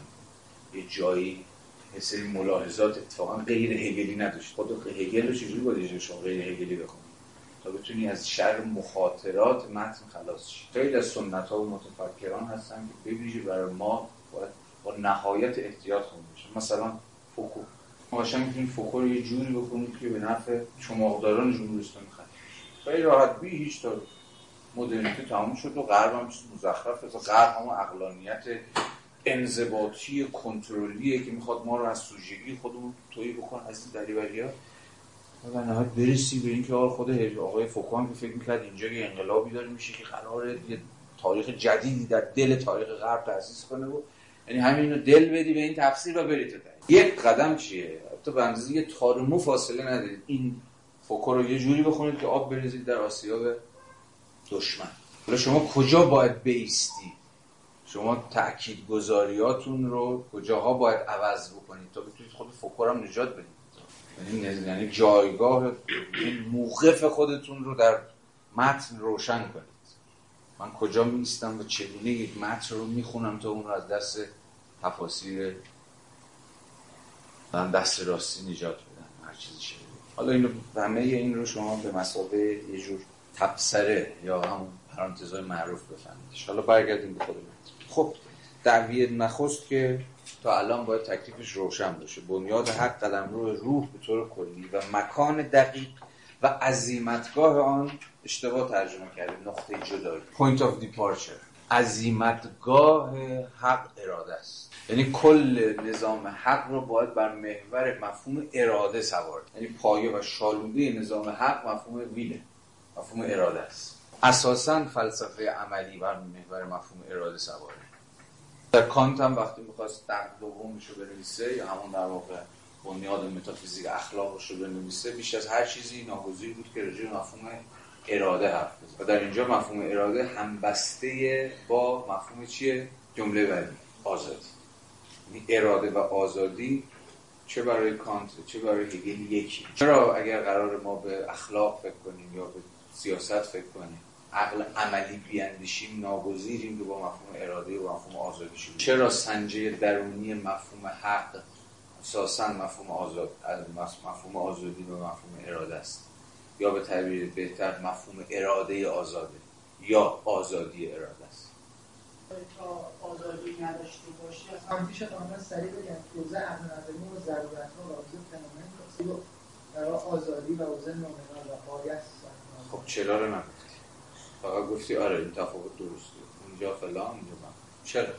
یه جایی یه سری ملاحظات اتفاقا غیر هگلی نداشت خود هگل رو چجوری باید شما غیر هگلی بکنید تا بتونی از شر مخاطرات متن خلاص شید خیلی از سنت ها و متفکران هستن که ببینید برای ما باید با نهایت احتیاط خونده مثلا فوکو. ما قشنگ فوکو رو یه جوری بکنید که به نفع چماقداران جمهوری اسلامی خرید خیلی راحت بی هیچ تا مدرنیته تمام شد و غرب هم مزخرف. تا غرب هم اقلانیت انضباطی کنترلیه که می‌خواد ما رو از سوژگی خودمون توی بکن از این دریوری ها و نهایت برسی به اینکه خود آقای فوکو که فکر می‌کرد اینجا یه انقلابی داره میشه که قرار یه تاریخ جدیدی در دل تاریخ غرب تأسیس کنه و یعنی همین رو دل بدی به این تفسیر و برید تا یک قدم چیه؟ حتی به اندازه یه تارمو فاصله ندارید. این فوکو رو یه جوری بخونید که آب بریزید در آسیاب دشمن. حالا شما کجا باید بیستی شما تأکید گذاریاتون رو کجاها باید عوض بکنید تا بتونید خود فکر هم نجات بدید؟ یعنی یعنی جایگاه موقف خودتون رو در متن روشن کنید. من کجا میستم و چگونه یک متن رو می‌خونم تا اون رو از دست تفاسیر من دست راستی نجات بدم هر چیزی شده. حالا اینو همه این رو شما به مسابه یه جور تبصره یا همون پرانتزای معروف بفهمید حالا برگردیم به خود خب دعوی نخست که تا الان باید تکلیفش روشن باشه. بنیاد حق قدم رو روح به طور کلی و مکان دقیق و عظیمتگاه آن اشتباه ترجمه کردیم. نقطه جدایی. Point of departure. عظیمتگاه حق اراده است. یعنی کل نظام حق رو باید بر محور مفهوم اراده سوار یعنی پایه و شالوده نظام حق مفهوم ویله مفهوم اراده است. اساسا فلسفه عملی بر محور مفهوم اراده سواره. در کانت هم وقتی می‌خواست در دومش رو بنویسه یا همون در واقع بنیاد متافیزیک اخلاقش رو بنویسه بیش از هر چیزی ناگزیر بود که راجع مفهوم اراده حرف بزنه. و در اینجا مفهوم اراده همبسته با مفهوم چیه؟ جمله بعدی آزادی یعنی اراده و آزادی چه برای کانت چه برای هگل یکی؟ چرا اگر قرار ما به اخلاق فکر کنیم یا به سیاست فکر کنیم عقل عملی بیاندیشیم ناگزیریم که با مفهوم اراده و مفهوم آزادی شد چرا سنجه درونی مفهوم حق اساسا مفهوم آزاد مفهوم آزادی و مفهوم اراده است. یا به تعبیر بهتر مفهوم اراده آزاده. یا آزادی اراده است. تا آزادی نداشته باشه هم پیش قانون سریع بگم حوزه نظری و ضرورت ها و حوزه فنومن برای آزادی و حوزه نومنال و بایست خب چرا رو نگفتی؟ فقط گفتی آره این تفاوت درسته. اونجا فلان اونجا من. چرا؟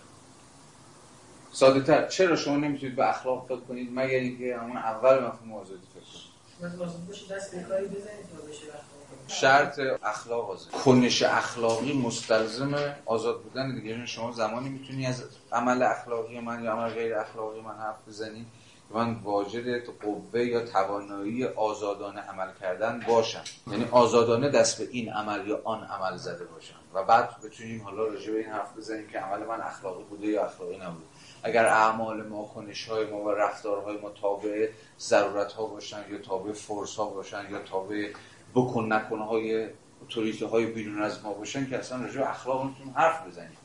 ساده تر چرا شما نمی‌تونید به اخلاق فکر کنید؟ مگر اینکه همون اول مفهوم آزادی فکر کنید شرط اخلاق آزاد کنش اخلاقی مستلزم آزاد بودن دیگه. یعنی شما زمانی می‌تونی از عمل اخلاقی من یا عمل غیر اخلاقی من حرف بزنی من واجد قوه یا توانایی آزادانه عمل کردن باشم. یعنی آزادانه دست به این عمل یا آن عمل زده باشم. و بعد بتونیم حالا راجع به این حرف بزنیم که عمل من اخلاقی بوده یا اخلاقی نبوده. اگر اعمال ما کنش های ما و رفتارهای ما تابع ضرورت ها باشن یا تابع فرس ها باشن یا تابع بکن نکنه های های بیرون از ما باشن که اصلا راجع اخلاق می‌تونیم حرف بزنیم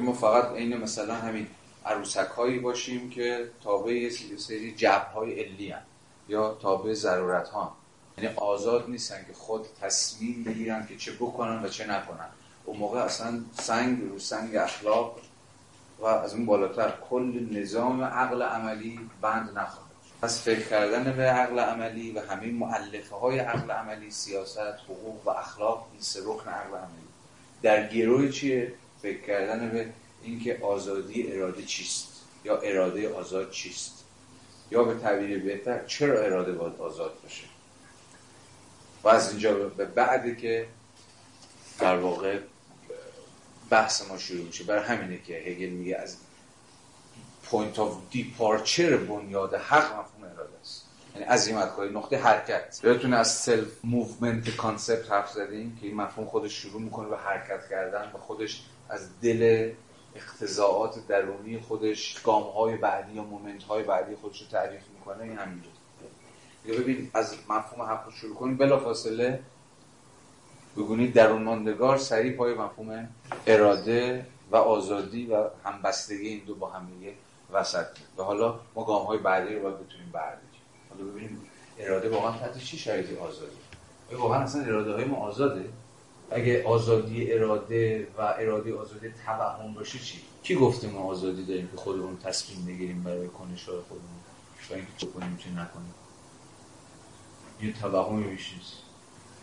ما فقط عین مثلا همین عروسک هایی باشیم که تابع یه سری جبه های علی هم. یا تابع ضرورت ها یعنی آزاد نیستن که خود تصمیم بگیرن که چه بکنن و چه نکنن اون موقع اصلا سنگ رو سنگ اخلاق و از اون بالاتر. کل نظام عقل عملی بند نخواهد پس فکر کردن به عقل عملی و همین معلفه های عقل عملی سیاست، حقوق و اخلاق این سه رکن عقل عملی. در گروه چیه؟ فکر کردن به اینکه آزادی اراده چیست؟ یا اراده آزاد چیست؟ یا به تعبیر بهتر چرا اراده باید آزاد باشه؟ و از اینجا به بعدی که در واقع بحث ما شروع میشه. برای همینه که هگل میگه از point of departure بنیاد حق مفهوم اراده است. یعنی عزیمتگاهی نقطه حرکت. یادتونه از self-movement concept حرف زدیم که این مفهوم خودش شروع می‌کنه به حرکت کردن و خودش از دل اقتضائات درونی خودش گام های بعدی یا moment های بعدی خودش رو تعریف می‌کنه. این همینجور ببین از مفهوم حق شروع کنیم. بلا فاصله بگونید درون ماندگار سریع پای مفهوم اراده و آزادی و همبستگی این دو با هم دیگه وسط و حالا ما گام های بعدی رو باید بتونیم برداریم. حالا ببینیم اراده واقعا تحت چی شرایطی آزادی واقعا اصلا اراده های ما آزاده؟ اگه آزادی اراده و اراده آزادی توهم باشه چی؟ کی گفته ما آزادی داریم که خودمون تصمیم بگیریم برای کنش های خودمون؟ و اینکه چه کنیم چه نکنیم. یه توهمی میشه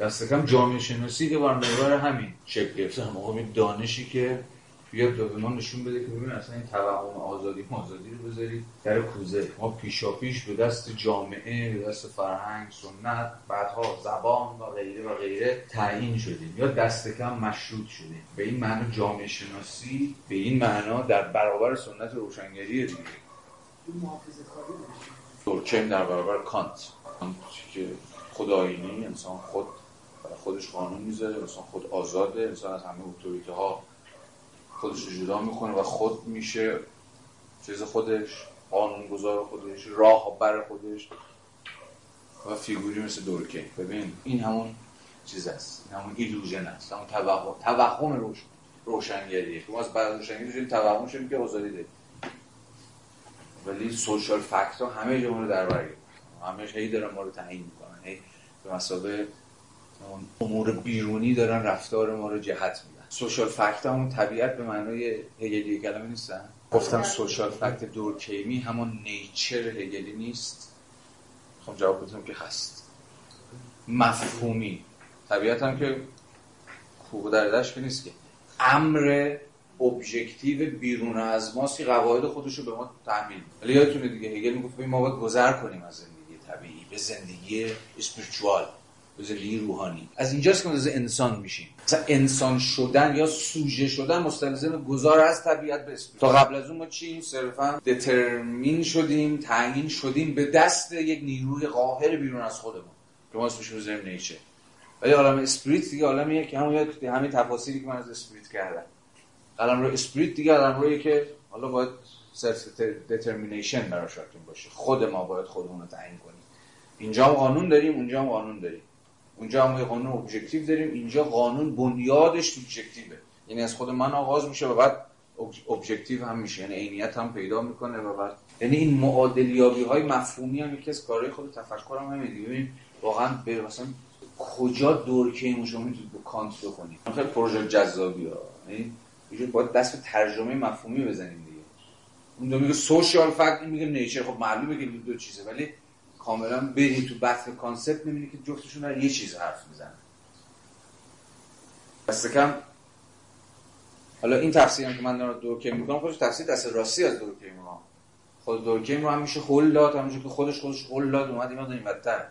دست کم جامعه شناسی که بر همین شکل گرفته. هم دانشی که بیاد به ما نشون بده که ببین اصلا این توهم آزادی آزادی رو بذارید. در کوزه. ما پیشا پیش به دست جامعه به دست فرهنگ سنت بعدها زبان و غیره و غیره تعیین شدیم. یا دست کم مشروط شدیم. به این معنا جامعه شناسی به این معنا در برابر سنت روشنگری دیگه. دورکیم در برابر کانت. که خدایینی انسان خود خودش قانون می‌ذاره انسان خود آزاده انسان از همه اتوریته ها خودش جدا می‌کنه و خود میشه چیز خودش گذار خودش راه بر خودش و فیگوری مثل دورکه ببین این همون چیز است این همون ایلوژن است همون توهم توهم روش روشنگریه که ما از بعد روشنگری توهم شدیم که آزادی داریم. ولی سوشال فکت ها همه رو در بر همه هی دارن ما رو تعیین می‌کنن هی به مسابقه امور بیرونی دارن رفتار ما رو جهت میدن. سوشال فکت همون طبیعت به معنای هگلی کلمه نیستن؟ گفتم سوشال فکت دورکیمی همون نیچر هگلی نیست. خب جواب بدونم که هست. مفهومی. طبیعت هم که خوب دردش که نیست که. امر ابژکتیو بیرون از ماست که قواعد خودش رو به ما تحمیل ولی یادتونه دیگه هگل می‌گفت ما باید گذر کنیم از زندگی طبیعی به زندگی اسپریچوال به زندگی روحانی. از اینجاست که ما انسان میشیم. مثلا انسان شدن یا سوژه شدن مستلزم گذار از طبیعت به تا قبل از اون ما چی صرفا دترمین شدیم تعیین شدیم به دست یک نیروی قاهر بیرون از خودمون. که ما اسمش رو نیچه ولی عالم spirit دیگه عالمیه که همون همین تفاسیری که من از spirit کردم. عالم رو spirit دیگه عالم روحی که حالا باید self-determination براش باشه. خود ما باید خودمون رو تعیین کنیم. اینجا هم قانون داریم اونجا هم قانون داریم. اونجا هم قانون objective داریم. اینجا قانون بنیادش subjective ه یعنی از خود من آغاز میشه و بعد objective هم میشه. یعنی عینیت هم پیدا می‌کنه و بعد یعنی این معادلیابی های مفهومی هم یکی از کارهای خود تفکر هم همینه. ببین واقعا به مثلا کجا دورکیم شما می‌تونید با کانت بکنید؟ خیلی پروژه جذابی ها یعنی باید دست به ترجمه مفهومی بزنیم دیگه. اون دو میگه social fact میگه nature خب معلومه که دو چیزه. ولی کاملا بری تو بحث concept می‌بینی که جفتشون در یه چیز حرف می‌زنن. دست کم. حالا این تفسیری که من دارم دورکیم می‌کنم خودش تفسیر دست راستی از دورکیم ها خود دورکیم رو هم میشه هول داد همونجور که خودش خودش هول داد اومد اینا داریم بدتر.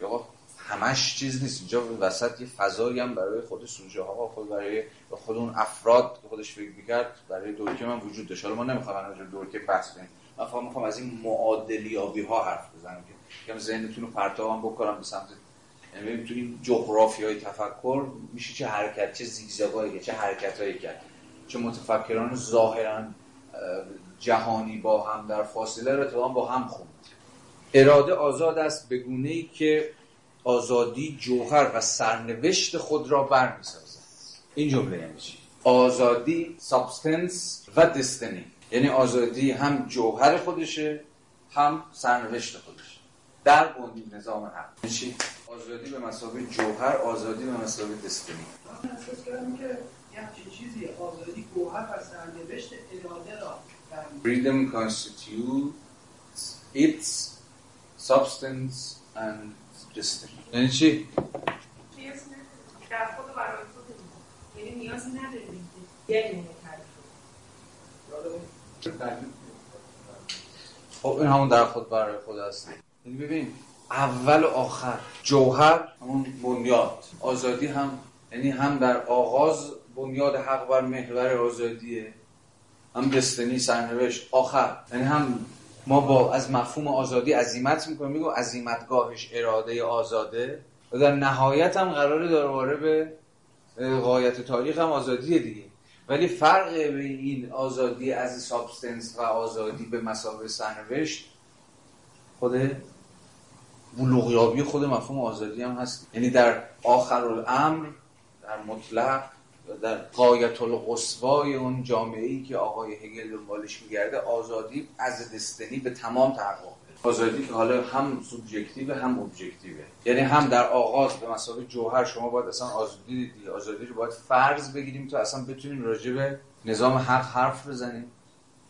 یا همش چیز نیست. اینجا وسط یه فضایی هم برای خود سوژه ها خود برای خود اون افراد که خودش فکر می‌کرد برای دورکیم هم وجود داشت. حالا ما نمی‌خوام راجع دورکیم بحث کنیم. من فقط می‌خوام از این معادلیابی ها حرف بزنم که کم ذهنتون رو پرتاب بکنم به سمت یعنی تو این جغرافی های تفکر میشه چه حرکت چه زیگزاگایی چه حرکتایی کرد. چه متفکران ظاهرا جهانی با هم در فاصله رو با هم خوند اراده آزاد است به گونه ای که آزادی جوهر و سرنوشت خود را برمیسازد. این جمله یعنی چی؟ آزادی سابستنس و دستنی یعنی آزادی هم جوهر خودشه هم سرنوشت خودشه. در بندی نظام حق. یعنی چی؟ آزادی به مسابقه جوهر آزادی به مسابقه دستنی من احساس کردم که یه چیزی آزادی جوهر و سرنوشت اراده را Freedom constitutes its substance and destiny. یعنی چی؟ در خود برای خود یعنی نیازی نداریم یعنی خب این همون در خود برای خود هست یعنی ببین اول و آخر جوهر همون بنیاد. آزادی هم یعنی هم در آغاز بنیاد حق بر محور آزادیه هم دستنی سرنوشت. آخر یعنی هم ما با از مفهوم آزادی عزیمت می‌کنیم. میگو عزیمتگاهش اراده آزاده. و در نهایت هم قراره داره به غایت تاریخ هم آزادی دیگه. ولی فرق این آزادی از سابستنس و آزادی به مسابقه سرنوشت خود بلوغیابی خود مفهوم آزادی هم هست. یعنی در آخر الامر در مطلق در قایت القصوای اون جامعه ای که آقای هگل دنبالش میگرده آزادی از دستنی به تمام تحقق. آزادی که حالا هم سوبژکتیو هم ابجکتیوه. یعنی هم در آغاز به مسابقه جوهر شما باید اصلا آزادی دیدی آزادی رو باید فرض بگیریم تا اصلا بتونیم راجع به نظام حق حرف بزنیم.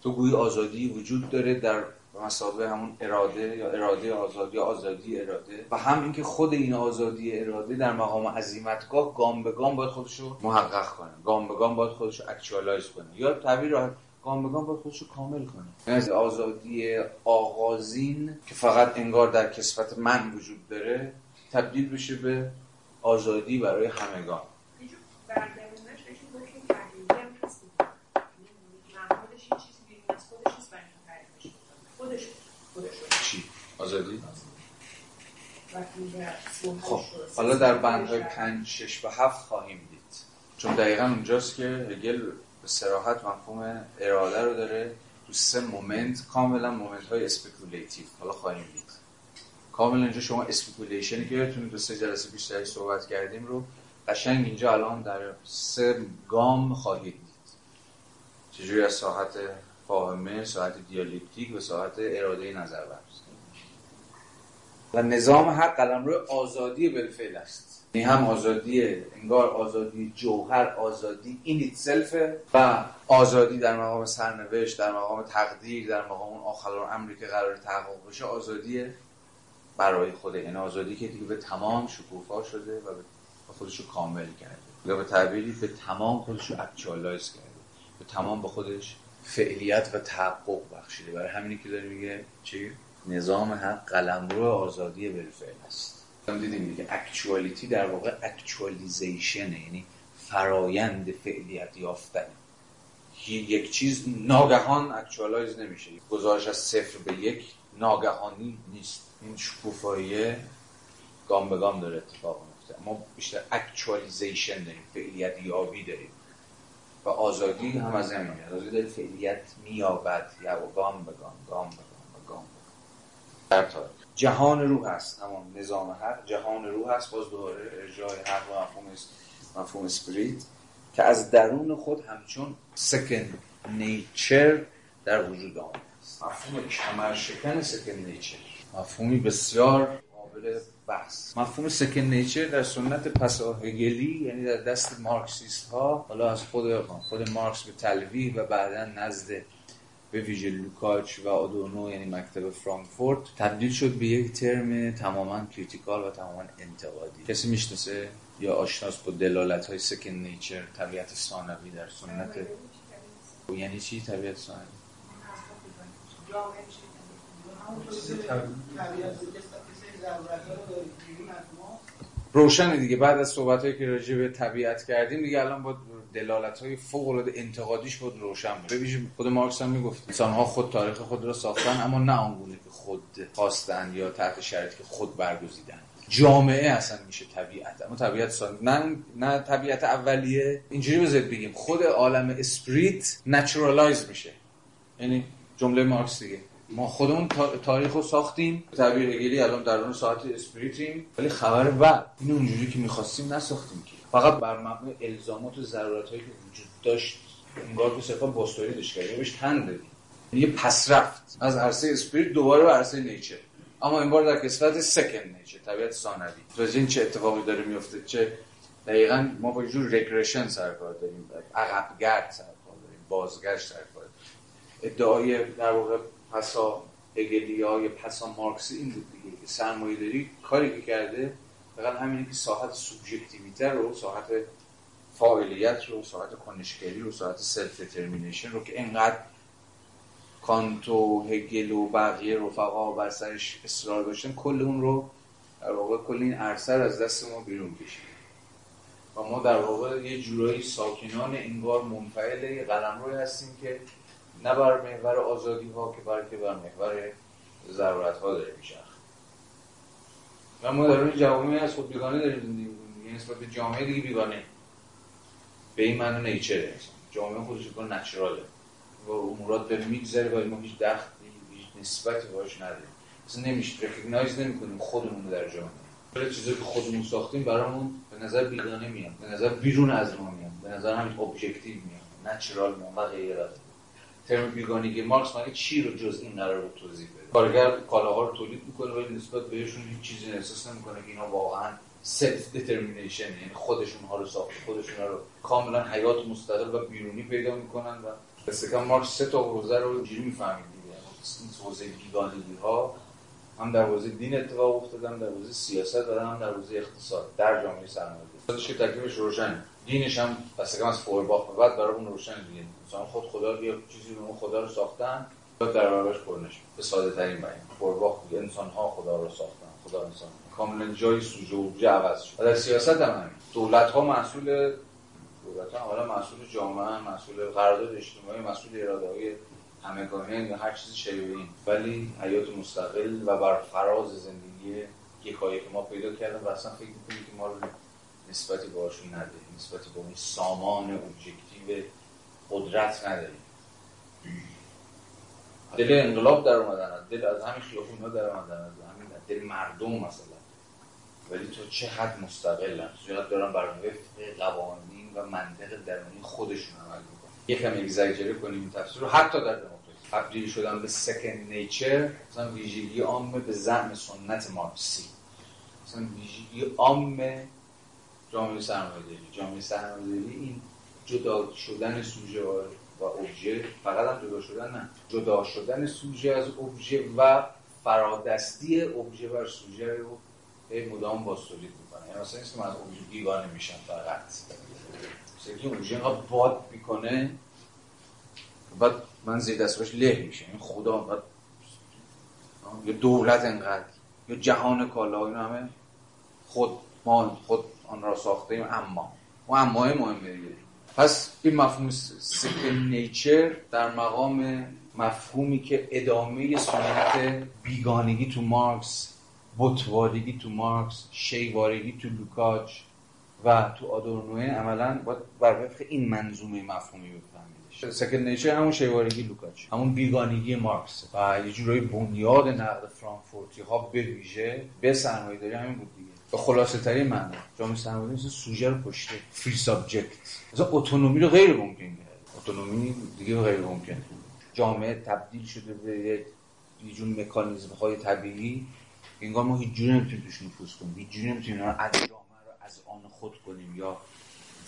تو گویی آزادی وجود داره در مسابقه همون اراده یا اراده آزادی یا آزادی اراده. و هم اینکه خود این آزادی اراده در مقام عظیمتگاه گام به گام باید خودشو محقق کنه. گام به گام باید خودشو اکچوالایز کنه. یا تعبیر گام به گام باید خودشو کامل کنه. یعنی آزادی آغازین که فقط انگار در کسفت من وجود داره تبدیل بشه به آزادی برای همگان. آزادی؟ خب حالا در بندهای پنج، شش و هفت خواهیم دید. چون دقیقا اونجاست که هگل صراحت مفهوم اراده رو داره تو سه moment کاملا moment های speculative حالا خواهیم دید. کاملا اینجا شما speculation ی که یادتونه دو سه جلسه پیش تری صحبت کردیم رو قشنگ اینجا الان در سه گام خواهید دید. چجوری از ساحت فاهمه، ساحت دیالکتیک و ساحت اراده نظر برست و نظام حق قلمروی آزادی بالفعل است. هم آزادی انگار آزادی جوهر آزادی in itself و آزادی در مقام سرنوشت در مقام تقدیر در مقام اون آخر امری که قرار تحقق بشه آزادی برای خوده یعنی آزادی که دیگه به تمام شکوفا شده و به خودشو کامل کرده. یا به تعبیری به تمام خودشو actualize کرده. به تمام به خودش فعلیت و تحقق بخشیده. برای همینی که داره میگه چی؟ نظام حق قلمرو آزادی بالفعل است. دیدیم دیگه actuality در واقع actualization یعنی فرایند فعلیت یافتن یک چیز ناگهان actualize نمیشه. گذارش از صفر به یک ناگهانی نیست. این شکوفایی گام به گام داره اتفاق میفته. ما بیشتر actualization داریم فعلیت یابی داریم. و آزادی هم از همین. آزادی داره فعلیت می‌یابد یا گام به گام گام به در تاریخ جهان روح هست همون نظام حق جهان روح هست باز دوباره ارجاع حق و مفهوم مفهوم spirit که از درون خود همچون second nature در وجود آمده است. مفهوم کمر شکن second nature مفهومی بسیار قابل بحث. مفهوم second nature در سنت پساهگلی یعنی در دست مارکسیست ها حالا از خود خود مارکس به تلویح و بعدا نزد به ویژه لوکاچ و آدورنو یعنی مکتب فرانکفورت تبدیل شد به یک ترم تماما critical و تماما انتقادی. کسی می‌شناسه یا آشناس با دلالت های second nature طبیعت ثانوی در سنت؟ یعنی چی طبیعت ثانوی؟ روشن دیگه. بعد از صحبت هایی که راجع به طبیعت کردیم دیگه الان با دلالت های فوق العاده انتقادیش بود روشن بود. ببینید خود مارکس هم می‌گفت انسان ها خود تاریخ خود را ساختن اما نه آنگونه که خود خواستن یا تحت شرایطی که خود برگزیدن جامعه اصلا میشه طبیعت. اما طبیعت ثانویه نه طبیعت اولیه. اینجوری بذارید بگیم خود عالم spirit naturalize میشه. یعنی جمله مارکس دیگه. ما خودمون تاریخ رو ساختیم تعبیر هگلی الان در اون ساحت spirit یم. ولی خبر بعد اینو اونجوری که می‌خواستیم نساختیم که. فقط بر مبنای الزامات و ضرورت هایی که وجود داشت انگار که صرفا باستوری داشت کردیم بهش تن دادیم. یه پس رفت. از عرصه اسپریت دوباره به عرصه نیچر. اما این بار در کسفت سکن نیچر طبیعت ثانوی. تو این چه اتفاقی داره میفته چه دقیقا ما با جور رگرشن سر کار داریم. عقبگرد سر کار داریم. بازگشت سر کار ادعای در واقع پسا هگلی های پسا مارکسی این بود دیگه که سرمایه داری کاری که کرده فقط همینه که ساحت سوبژکتیویته رو ساحت فاعلیت رو ساحت کنشگری رو ساحت self-determination رو که انقدر کانت و هگل و بقیه رفقا بر سرش اصرار داشتن کل اون رو در واقع کل این عرصه از دست ما بیرون کشید و ما در واقع یه جورایی ساکنان انگار منفعل قلمروی هستیم که نه بر محور آزادی ها که بلکه بر محور ضرورت ها داره میشه و ما در اون جوامعی از خود بیگانه داریم زندگی یعنی نسبت به جامعه دیگه بیگانه. به این معنی nature ه جامعه خودش second nature ه و امورات به میگذره ولی ما هیچ دخلی هیچ نسبتی باش نداریم. اصلا نمیشه. recognize نمی‌کنیم خودمون در جامعه. ولی چیزایی که خودمون ساختیم برامون به نظر بیگانه میاد. به نظر بیرون از ما میاد. به نظر همین objective میاد. natural میاد و غیره ترم بیگانگی مارکس مگه چی رو جز این قرار رو توضیح بده؟ کارگر کالاها رو تولید می‌کنه ولی نسبت بهشون هیچ چیزی احساس نمی‌کنه که اینا واقعا سلف دترمینیشن یعنی خودشون ها رو ساخت خودشون رو کاملا حیات مستقل و بیرونی پیدا می‌کنن و استکان مارکس سه تا حوزه رو اینجوری می‌فهمید دیگه. حوزه بیگانگی ها هم در حوزه دین اتفاق افتادن در حوزه سیاست و هم در حوزه اقتصاد در جامعه سرمایه‌داری که تکلیفش روشن دینش هم پس از فورباخ بعد برای اون روشن دیگه. مثلا خود خدا یه چیزی رو خدا رو ساختن در برابرش پرنش. به ساده ترین بیان. فورباخ انسان ها خدا رو ساختن. خدا انسان. کاملا جای سوژه و عوض شد. و در سیاست هم همین. دولت ها مسئول دولت ها اولا مسئول جامعه مسئول قرارداد اجتماعی مسئول اراده های همگانی یا هر چیزی شبیه این. ولی حیات مستقل و بر فراز زندگی که ما پیدا کردیم و اصلا فکر می‌کنیم که ما رو نسبتی باشون نداریم. نسبتی با این سامان ابجکتیو قدرت نداریم. دل انقلاب در اومدن دل از همین خیابون در اومدن از همین دل مردم مثلا. ولی تو چه حد مستقلن زیاد دارن بر وفق قوانین و منطق درونی خودشون عمل می‌کنن. یکم اگزاجره کنیم این تفسیر رو. حتی در دموکراسی. تبدیل شدن به سکن نیچر مثلا ویژگی عام به زعم سنت مارکسی. مثلا ویژگی عام جامعه سرمایه‌داری. جامعه سرمایه‌داری این جدا شدن سوژه و ابژه. فقط هم جدا شدن نه. جدا شدن سوژه از ابژه و فرادستی ابژه و سوژه رو مدام باستولید می‌کنه. یعنی مثلا نیست من از ابژه بیگانه میشم فقط. مثلا که ابژه اینقدر باد می‌کنه بعد من زیر دست له میشه این خدا بعد یا دولت انقدر یا جهان کالا اینا همه خود ما خود آن را ساخته ایم اما و اما مهمه دیگه. پس این مفهوم second nature در مقام مفهومی که ادامه سنت بیگانگی تو مارکس بتوارگی تو مارکس شی‌وارگی تو لوکاچ و تو آدورنوی عملا باید بر وفق این منظومه مفهومی بفهمیدش. second nature همون شی‌وارگی لوکاچ. همون بیگانگی مارکس. و یه جورایی بنیاد نقد فرانکفورتی ها به ویژه به سرمایه داری همین بود دیگه. به خلاصه ترین معنی جامعه سرمایه مثل سوژه رو پشته free subject مثلا اتونومی رو غیر ممکن کرد. اتونومی دیگه غیر ممکن جامعه تبدیل شده به یه جور مکانیزم های طبیعی. انگار ما هیچ جوری نمی‌تونیم توش نفوذ کنیم. هیچ جوری نمی‌تونیم از جامعه رو از آن خود کنیم یا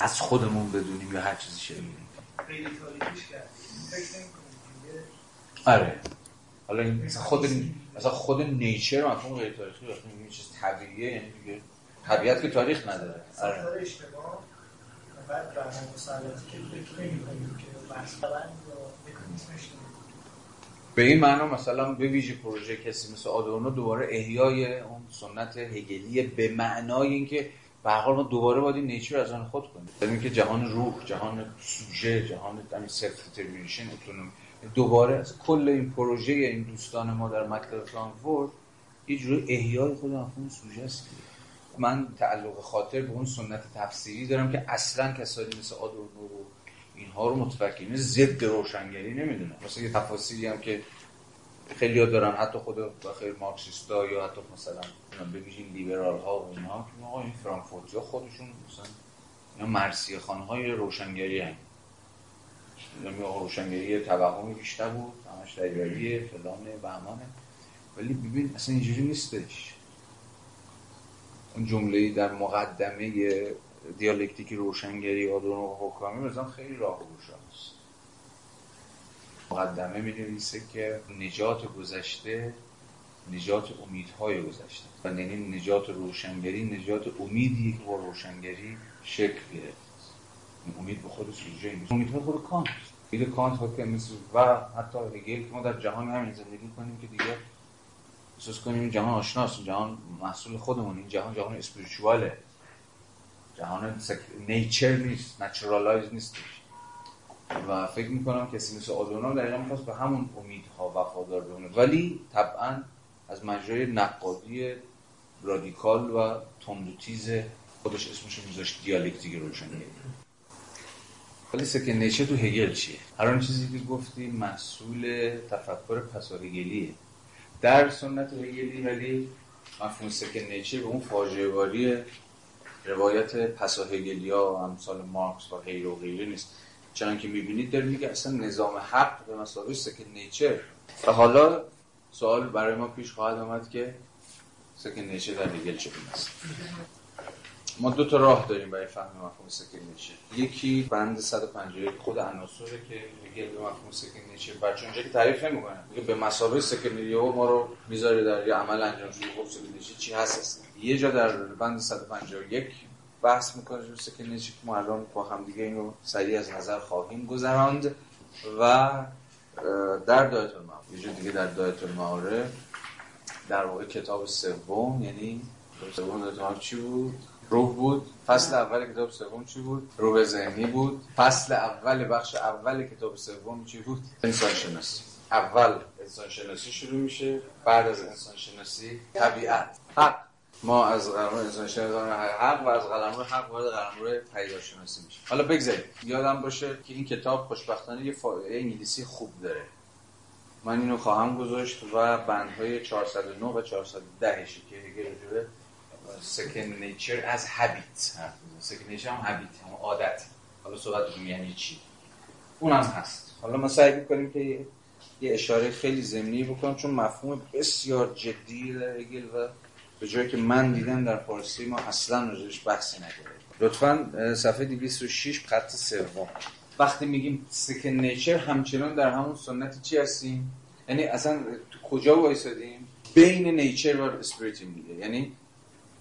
از خودمون بدونیم یا هر چیزی شده آره. حالا این مثلا خود مثلا خود نیچر مفهوم غیر تاریخی وقتی چیز طبیعیه یعنی دیگه طبیعت که تاریخ نداره. آره. اشتباه بعد در مسئلاتی که فکر نمی‌کنیم که مثلا به این معنا مثلا به ویژه پروژه کسی مثل آدورنو دوباره احیای اون سنت هگلی به معنای اینکه به حال ما دوباره باید این nature از آن خود کنیم. یعنی که جهان روح جهان سوژه جهان همین self-determination autonomy دوباره از کل این پروژه این دوستان ما در مکتب فرانکفورت یه جوری احیای خود مفهوم سوژه است. من تعلق خاطر به اون سنت تفسیری دارم که اصلا کسانی مثل آدورنو و اینها رو متفکرین ضد روشنگری نمی‌دونن. مثلا یه تفاصیلی هم که خیلی ها دارن حتی خود خیلی مارکسیستا یا حتی مثلا بگیرین لیبرال ها و اینها که آقا این فرانکفورتی ها خودشون مثلا اینا مرسی خان های روشنگری هم یعنی روشنگری توهمی بیشتر بود همش دریاریه فلانه بهمانه ولی ببین اصلا اینجوری نیستش. اون جمله در مقدمه دیالکتیک روشنگری آدورنو و حکامی مثلا خیلی راه است. مقدمه می نویسه که نجات گذشته نجات امیدهای گذشته. و یعنی نجات روشنگری نجات امیدی که با روشنگری شکل گرفت. امید به خود سوژه امیدهای خود کانت. امید کانت و حتی هگل که ما در جهان همین زندگی کنیم که دیگه احساس کنیم جهان آشناست. جهان محصول خودمون این جهان جهان spiritual ه جهان nature نیست. naturalize نیست. و فکر می‌کنم کسی مثل آدورنو می‌خواست به همون امیدها وفادار بمونه. ولی طبعا از مجرای نقادی رادیکال و تندوتیز خودش اسمش رو میذاشت دیالکتیک روشنگری. ولی سکن نیچر تو هگل چیه؟ هر آن چیزی که گفتی محصول تفکر پساهگلیه در سنت هگلی ولی مفهوم سکن نیچر به اون فاجعه روایت پساهگلیا و امثال مارکس و غیر و غیره نیست. چون که می‌بینید داره میگه اصلا نظام حق به مسابقه سکن نیچر و حالا سوال برای ما پیش خواهد آمد که سکن نیچر در هگل چه است؟ ما دو تا راه داریم برای فهم مفهوم سکن نیچر یکی بند 151 خود عناصره که به مفهوم سکن نیچر بچه اونجا که تعریف نمی‌کنه میگه به مسابقه سکن نیچر ما رو می‌ذاره در یه عمل انجام شده. خب سکن چی هست؟ یه جا در بند 151 بحث می‌کنه جو سکن نیچر که ما الان با هم دیگه اینو سریع از نظر خواهیم گذراند و در دایت المعارف. یه جا دیگه در دایت المعارف در واقع کتاب سوم یعنی سوم دایت چی بود؟ روح بود فصل اول کتاب سوم چی بود؟ روح ذهنی بود. فصل اول بخش اول کتاب سوم چی بود؟ انسان شناسی اول. انسان شناسی شروع میشه. بعد از انسان شناسی طبیعت. حق. ما از قلمرو انسان شناسی حق و از قلمرو حق وارد قلمرو پیدا شناسی میشه. حالا بگذارید یادم باشه که این کتاب خوشبختانه یه فایده انگلیسی خوب داره. من اینو خواهم گذاشت و بندهای 409 و 410 که هگل سکن نیچر از هابیت سکن نیچر هم هابیت هم عادت. حالا صحبت یعنی چی؟ اونم هست. حالا ما سعی می‌کنیم که یه اشاره خیلی زمینی بکنم چون مفهوم بسیار جدی در هگل و به جایی که من دیدم در فارسی ما اصلا راجعش بحثی نکرده لطفا صفحه 206 خط سوم. وقتی میگیم second nature همچنان در همون سنت چی هستیم؟ یعنی اصلا تو کجا وایسادیم؟ بین nature و spirit یم دیگه یعنی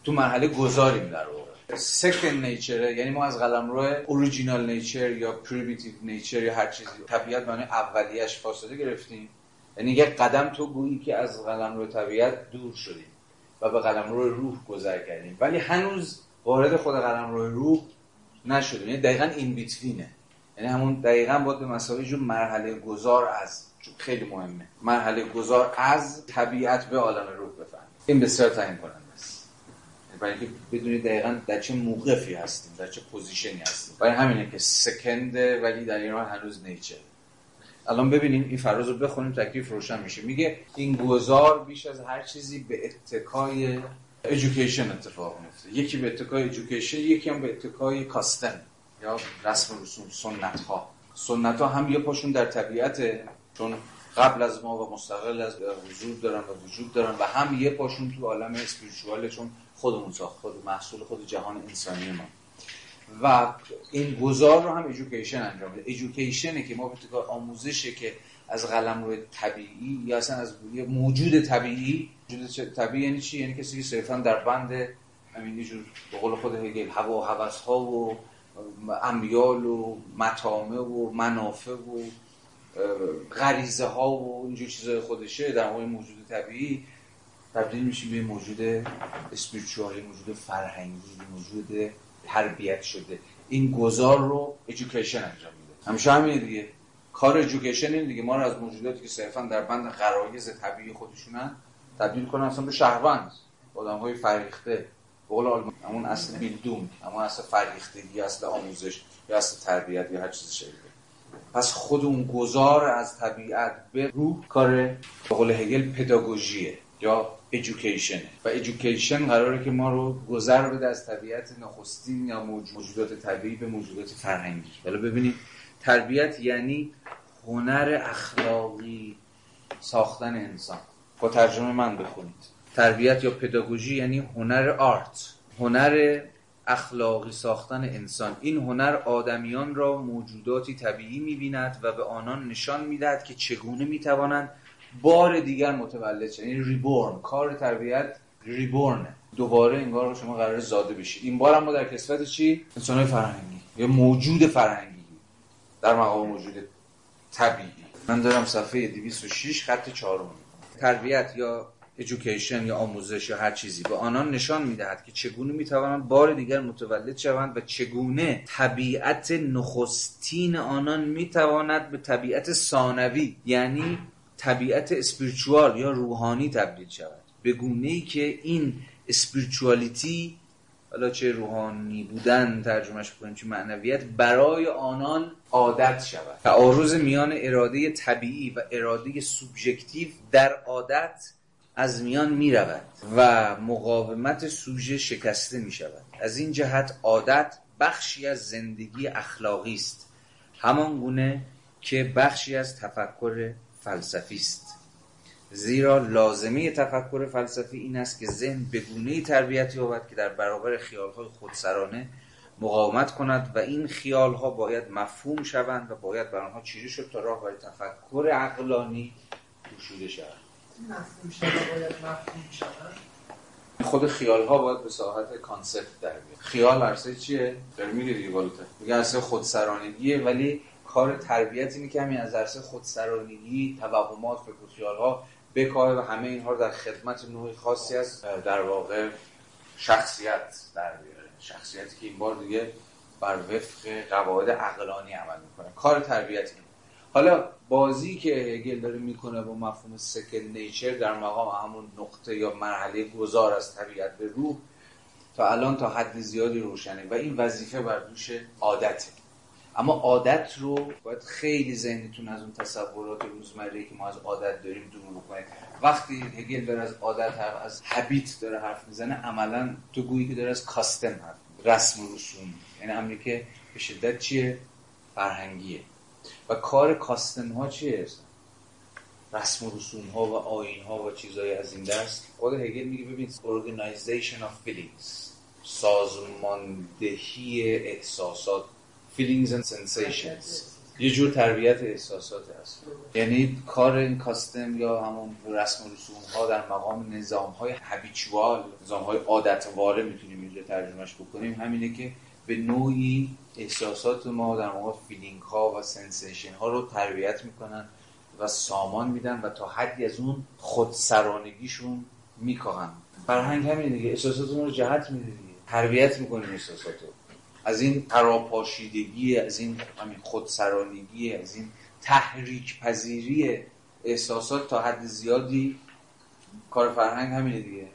تو مرحله گذاریم در واقع. second nature یعنی ما از قلمرو original nature یا primitive nature یا هر چیزی طبیعت معنی اولیش فاصله گرفتیم. یعنی یک قدم تو گویی که از قلمرو طبیعت دور شدیم و به قلمرو روح گذر کردیم. ولی هنوز وارد خود قلمرو روح نشدیم. یعنی دقیقا این بیتوینه یعنی همون دقیقا باید به مسابقه جور مرحله گذار از خیلی مهمه. مرحله گذار از طبیعت به عالم روح بفهمیم. این بسیار تعیین کننده. برای اینکه بدونید دقیقا در چه موقفی هستیم در چه پوزیشنی هستیم. برای همینه که سکنده ولی در ایران هنوز نیچه. الان ببینیم این فراز رو بخونیم تکلیف روشن میشه. میگه این گذار بیش از هر چیزی به اتکای education اتفاق میفته یکی به اتکای education یکی هم به اتکای custom یا رسم رسوم سنت ها سنت ها هم یه پاشون در طبیعت چون قبل از ما و مستقل از وجود دارن و وجود دارن و هم یه پاشون تو عالم spiritual چون خودمون ساخت خود محصول خود جهان انسانی ما. و این گذار رو هم education انجام میده. education ه که ما به آموزشه که از قلمروی طبیعی یا اصلا از موجود طبیعی موجود طبیعی یعنی چی؟ یعنی کسی که صرفا در بند همین جور به قول خود هگل هوا و هوس ها و امیال و مطامه و منافع و غریزه ها و اینجور چیزای خودشه در موجود طبیعی. تبدیل میشیم به موجود اسپریچوالی موجود فرهنگی موجود تربیت شده. این گذار رو ایژوکیشن انجام میده. همیشه همینه دیگه. کار education این دیگه. ما رو از موجوداتی که صرفا در بند غرایز طبیعی خودشونن تبدیل کنن اصلا به شهروند. آدم های فرهیخته قول آلمان همون اصل Bildung همون اصل فرهیختگی اصل آموزش یا اصل تربیت یا هر چیز شکلی پس خود اون گذار از طبیعت به روح کار به قول هگل pedagogy ه. یا education و education قراره که ما رو گذر بده از طبیعت نخستین یا موجودات طبیعی به موجودات فرهنگی. حالا ببینید تربیت یعنی هنر اخلاقی ساختن انسان. با ترجمه من بخونید. تربیت یا پداگوژی یعنی هنر آرت. هنر اخلاقی ساختن انسان. این هنر آدمیان را موجوداتی طبیعی می‌بیند و به آنان نشان می‌دهد که چگونه می‌توانند بار دیگر متولد شد یعنی ریبورن کار تربیت ریبورن دوباره انگار شما قرار زاده بشید این بار ما در کسفت چی؟ انسان فرهنگی. یا موجود فرهنگی. در مقام موجود طبیعی. من دارم صفحه 206 خط 4 تربیت یا ایژوکیشن یا آموزش یا هر چیزی. به آنان نشان می‌دهد که چگونه می‌توانند بار دیگر متولد شوند و چگونه طبیعت نخستین آنان می‌تواند به طبیعت ثانوی یعنی طبیعت اسپریچوال یا روحانی تبدیل شود. به گونه ای که این اسپریچوالیتی حالا چه روحانی بودن ترجمهش بکنیم چه معنویت برای آنان عادت شود. تعارض میان اراده طبیعی و اراده سوبژکتیو در عادت از میان می رود و مقاومت سوژه شکسته می شود از این جهت عادت بخشی از زندگی اخلاقی است. همان گونه که بخشی از تفکر فلسفی است. زیرا لازمه تفکر فلسفی این است که ذهن به گونه تربیت یابد که در برابر خیالهای خودسرانه مقاومت کند و این خیالها باید مفهوم شوند و باید بر آنها چیره شد تا راه برای تفکر عقلانی گشوده شود. مفهوم شود باید مفهوم شود؟ خود خیال ها باید به ساحت کانسپت در بیاد. خیال عرصه چیه؟ داره میگه دیگه بالاتر میگه عرصه خودسرانگیه ولی کار تربیت اینه که همین از عرصه خودسرانگی توهمات و ها بکاه و همه اینها رو در خدمت نوعی خاصی از در واقع شخصیت در بیاره. شخصیتی که این بار دیگه بر وفق قواعد عقلانی عمل می‌کنه. کار تربیت اینه. حالا بازی که هگل داره می‌کنه با مفهوم سکن نیچر در مقام همون نقطه یا مرحله گذار از طبیعت به روح تا الان تا حد زیادی روشنه و این وظیفه بر دوش عادته. اما عادت رو باید خیلی ذهنتون از اون تصورات روزمره که ما از عادت داریم دور بکنید. وقتی هگل داره از عادت حرف از هبیت داره حرف می‌زنه عملا تو گویی که داره از کاستم حرف رسم و رسوم. یعنی همینی که به شدت چیه؟ فرهنگیه. و کار کاستم ها چیه؟ رسم و رسوم ها و آین ها و چیزهای از این دست. خود هگل میگه ببین organization of feelings سازماندهی احساسات. Feelings and sensations. یه جور تربیت احساسات هست. یعنی کار این custom یا همون رسم و رسوم ها در مقام نظام های habitual نظام های عادتواره می‌تونیم اینجا ترجمهش بکنیم. همینه که به نوعی احساسات ما در مقام feeling ها و sensation ها رو تربیت می‌کنن و سامان میدن و تا حدی از اون خودسرانگیشون میکاهن. فرهنگ همین دیگه. احساسات رو جهت میده دیگه. تربیت می‌کنیم احساسات رو از این پراپاشیدگی از این همین خودسرانگی از این تحریک پذیری احساسات تا حد زیادی کار فرهنگ همینه دیگه.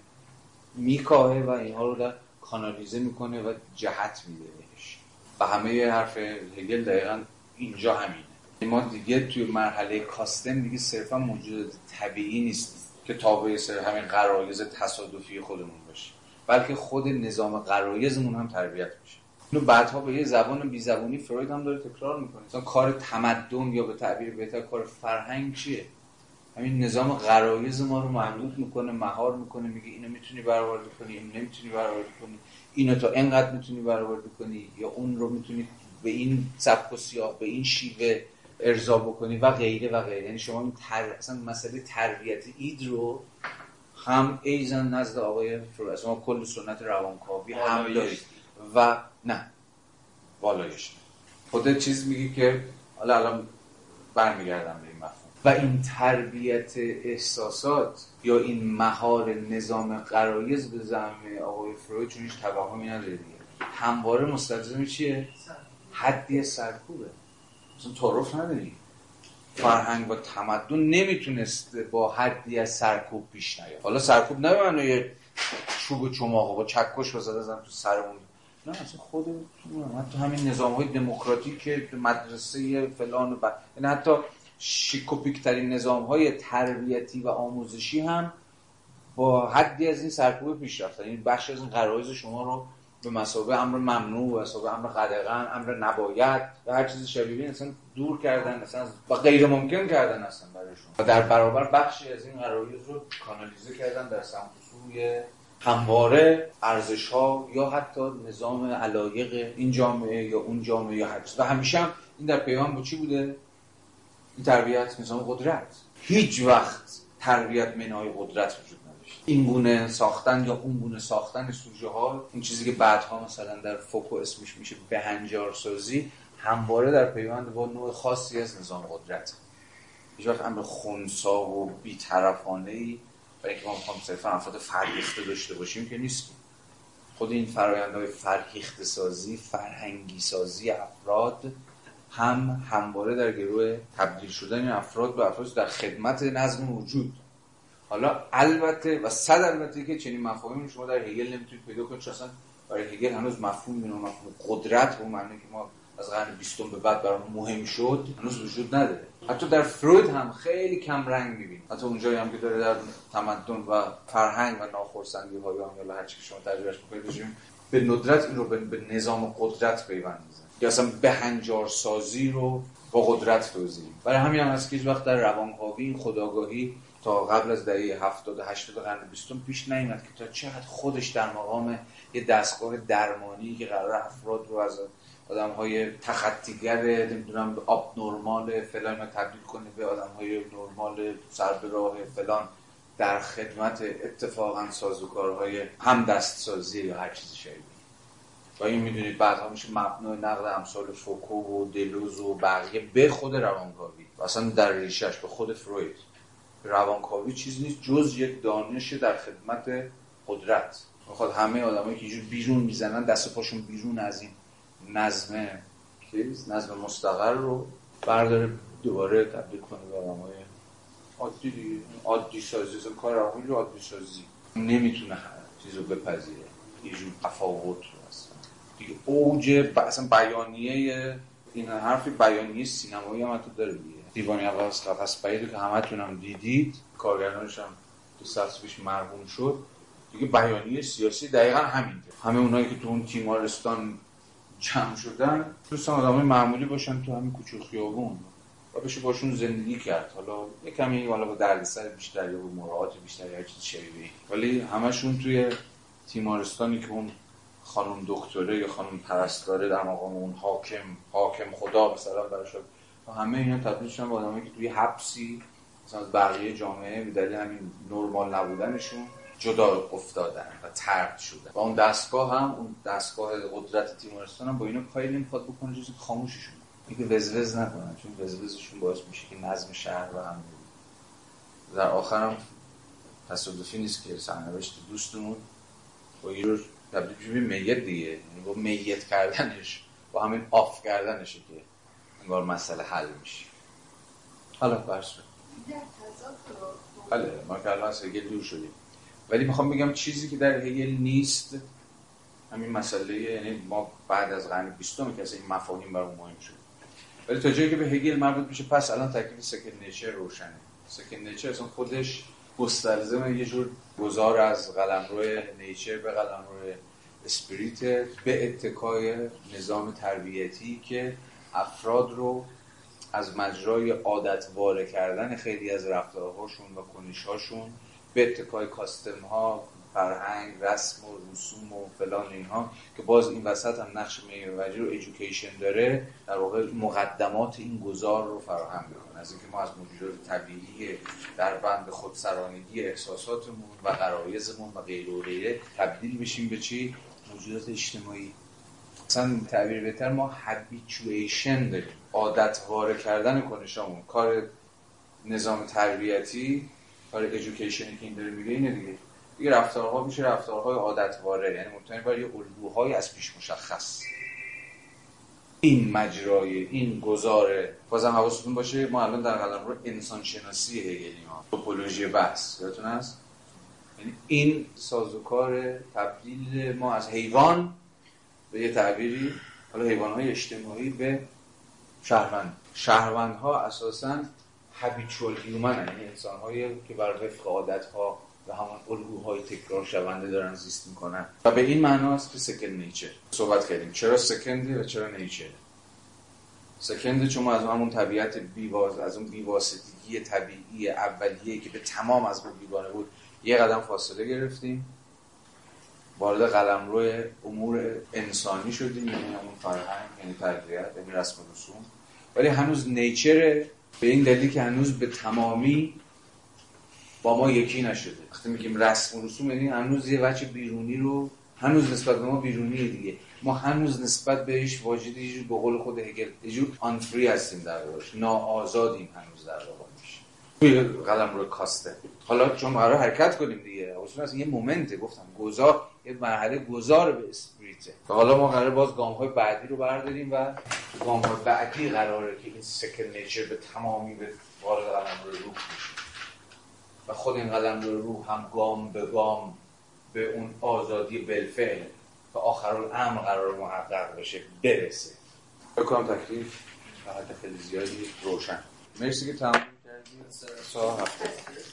میکاهه و اینها رو در کانالیزه می‌کنه و جهت میده بهش. و همه حرف هگل دقیقا اینجا همینه. ما دیگه توی مرحله کاستم دیگه صرفا موجود طبیعی نیست که تابع سر همین قرایز تصادفی خودمون باشه بلکه خود نظام قرایزمون هم تربیت میشه. اینو بعدها به یه زبان بی زبانی فروید هم داره تکرار می‌کنه. مثلا کار تمدن یا به تعبیر بهتر کار فرهنگ چیه؟ همین نظام قرایز ما رو محدود می‌کنه مهار می‌کنه میگه اینو می‌تونی برآورده کنی اینو نمی‌تونی برآورده کنی اینو تا اینقدر می‌تونی برآورده کنی یا اون رو می‌تونی به این سبک و سیاه به این شیوه ارضا بکنی و غیره و غیره. یعنی شما این تر... اصلا مسئله تربیت اید رو هم ایزن نزد آقای فرو ما کل سنت روانکاوی هم دارید و نه. بالایش خودت چیز میگی که حالا الان برمیگردم به این مفهوم. و این تربیت احساسات یا این مهار نظام قرایز به زعم آقای فروید چون هیچ توهمی نداره دیگه. همواره مستلزم چیه؟ حدی سرکوبه. مثلا تعارف نداری. فرهنگ و تمدن نمی‌تونست با حدی از سرکوب پیش نیاد. حالا سرکوب نه یه چوب و چماق و چکش بزد ازم تو سرمون نه اصلا خود حتی همین نظام های دموکراتیک مدرسه فلان و یعنی حتی شیکوپیک ترین نظام های تربیتی و آموزشی هم با حدی از این سرکوب پیش رفتن این بخش از این قرائز شما رو به مسابقه امر ممنوع و مسابقه امر قدغن امر نباید و هر چیز شبیه اصلا دور کردن اصلا و غیر ممکن کردن اصلا برایشون و در برابر بخشی از این قرائز رو کانالیزه کردن در سمت سوی همواره ارزش ها یا حتی نظام علایق این جامعه یا اون جامعه یا هر و همیشه هم این در پیوند با چی بوده؟ این تربیت نظام قدرت. هیچ وقت تربیت منهای قدرت وجود نداشت. این گونه ساختن یا اون گونه ساختن سوژه ها این چیزی که بعدها مثلا در فوکو اسمش میشه بهنجار سازی همواره در پیوند با نوع خاصی از نظام قدرت. هیچ وقت امر خونسا و بیطرفانه ای برای اینکه ما می‌خوام صرفا افراد فرهیخته داشته باشیم که نیست. خود این فرایندهای فرهیخته سازی فرهنگی سازی افراد هم همواره در گروه تبدیل شدن این افراد به افراد در خدمت نظم وجود. حالا البته و صد البته که چنین مفاهیمی شما در هگل نمی‌تونید پیدا کنید چون اصلا برای هگل هنوز مفهوم اینو مفهوم قدرت به معنی که ما از قرن بیستم به بعد برای مهم شد هنوز وجود نداره. حتی در فروید هم خیلی کم رنگ می‌بینید حتی اونجایی هم که داره در تمدن و فرهنگ و ناخرسندی های یا هر چی که شما تجربهش بکنید به ندرت این رو به نظام قدرت پیوند می‌زنه. یا اصلا بهنجار سازی رو با قدرت توضیح. برای همین هم هست که وقت در روانکاوی این خداگاهی تا قبل از دهه 70 80 قرن 20 پیش نیومد که تا چقدر خودش در مقام یه دستگاه درمانی که قرار افراد رو از آدم های تخطیگر نمی‌دونم آب نرمال فلان تبدیل کنه به آدم های نرمال سر به راه فلان در خدمت اتفاقا سازوکارهای هم دستسازی یا هر چیزی شبیه. و این می‌دونید بعدها میشه مبنای نقد امثال فوکو و دلوز و بقیه به خود روانکاوی. و اصلا در ریشش به خود فروید. روانکاوی چیزی نیست جز یک دانش در خدمت قدرت. می‌خواد همه آدمایی که بیرون می‌زنن دست پاشون بیرون از این نظم چیز نظم مستقر رو برداره دوباره تبدیل کنه به آدمای عادی دیگه. عادی سازی. کار رو عادی سازی. نمی‌تونه چیز رو بپذیره. یه جور تفاوت رو اصلا. دیگه اوج ب... اصلا بیانیه این حرفی بیانیه سینمایی هم تو داره دیگه. دیوانی اول از قفص بعیده که همه هم دیدید کارگردانش هم تو سال پیش مرحوم شد. دیگه بیانیه سیاسی دقیقا همینه همه اونایی که تو اون تیمارستان جمع شدن دوستان آدمای معمولی باشن تو همین کوچه خیابون و بشه باشون زندگی کرد. حالا یه کمی حالا با دردسر بیشتر یا با مراعات بیشتر یا چیز شبیه ولی همشون توی تیمارستانی که اون خانم دکتره یا خانم پرستاره در مقام اون حاکم حاکم خدا مثلا براش و همه اینا تبدیل شدن به آدمایی که توی حبسی مثلا بقیه جامعه به دلیل همین نرمال نبودنشون. جدا افتادن و ترد شدن. و اون دستگاه هم اون دستگاه قدرت تیمارستان هم با اینا کاری نمی‌خواد بکنه جز خاموششون. اینکه وزوز نکنن چون وزوزشون باعث میشه که نظم شهر و هم در آخر هم تصادفی نیست که سرنوشت دوستمون با یه رو تبدیل به میت دیگه. یعنی با میت کردنش با همین آف کردنشه که انگار مسئله حل میشه. حالا برس بله ما که الان سگه دور شدیم. ولی می‌خوام بگم چیزی که در هگل نیست همین مسئله یعنی ما بعد از قرن 20 که این مفاهیم برامون مهم شد. ولی تا جایی که به هگل مربوط میشه پس الان تکلیف سکن نیچر روشنه. سکن نیچر اصلا خودش گستلزم یه جور گذار از قلمرو نیچر به قلمرو اسپریت به اتکای نظام تربیتی که افراد رو از مجرای عادت واره کردن خیلی از رفتارهاشون و کنشهاشون به اتکای کاستم ها فرهنگ رسم و رسوم و فلان اینها که باز این وسط هم نقش میوجی رو ایژوکیشن داره در واقع مقدمات این گذار رو فراهم می‌کنه. از اینکه ما از موجودات طبیعی در بند خودسرانگی احساساتمون و غرایزمون و غیر و غیره تبدیل بشیم به چی؟ موجودات اجتماعی. مثلا تعبیر بهتر ما هابیچویشن داریم. عادت کردن کنشامون کار نظام تربیتی کار ایژوکیشنی که این داره میگه اینه دیگه. دیگه رفتارها میشه رفتارهای عادتواره. یعنی مبتنی بر یه الگوهای از پیش مشخص. این مجرای این گذاره بازم حواستون باشه ما الان در قلم رو انسان شناسی هگلی ها توپولوژی بحث. یادتون هست؟ یعنی این سازوکار تبدیل ما از حیوان به یه تعبیری حالا حیوان های اجتماعی به شهروند. شهروند اساسا هابیچوال هیومن یعنی انسان هایی که بر وفق عادت ها و همان الگوهای تکرار شونده دارن زیست می‌کنن. و به این معناست که سکن نیچر صحبت کردیم. چرا سکنده و چرا نیچر سکنده چون ما از همون طبیعت بیواز از اون بیواسطگی طبیعی اولیه که به تمام از ما بیگانه بود یه قدم فاصله گرفتیم. وارد قلم روی امور انسانی شدیم یعنی همون فرهنگ یعنی تربیت یعنی رسم رسوم. ولی هنوز نیچر به این دلیل که هنوز به تمامی با ما یکی نشده. وقتی میگیم رسم و رسوم یعنی هنوز یه وجه بیرونی رو هنوز نسبت به ما بیرونی دیگه. ما هنوز نسبت بهش واجد یه به قول خود هگل یه جور آنفری هستیم در واقع. ناآزادیم هنوز در واقع میشه. قلم رو کاسته. حالا چون قرار حرکت کنیم دیگه. اصلا یه مومنت گفتم. گذار یه مرحله گذار به و حالا ما قرار باز گام های بعدی رو برداریم و گام های بعدی قراره که این سکن نیچر به تمامی به وارد قلم رو روح و خود این قلم رو روح هم گام به گام به اون آزادی بلفعل و آخر الامر قرار محقق بشه برسه. بکنم تکلیف حد خیلی زیادی روشن. مرسی که تمام کردید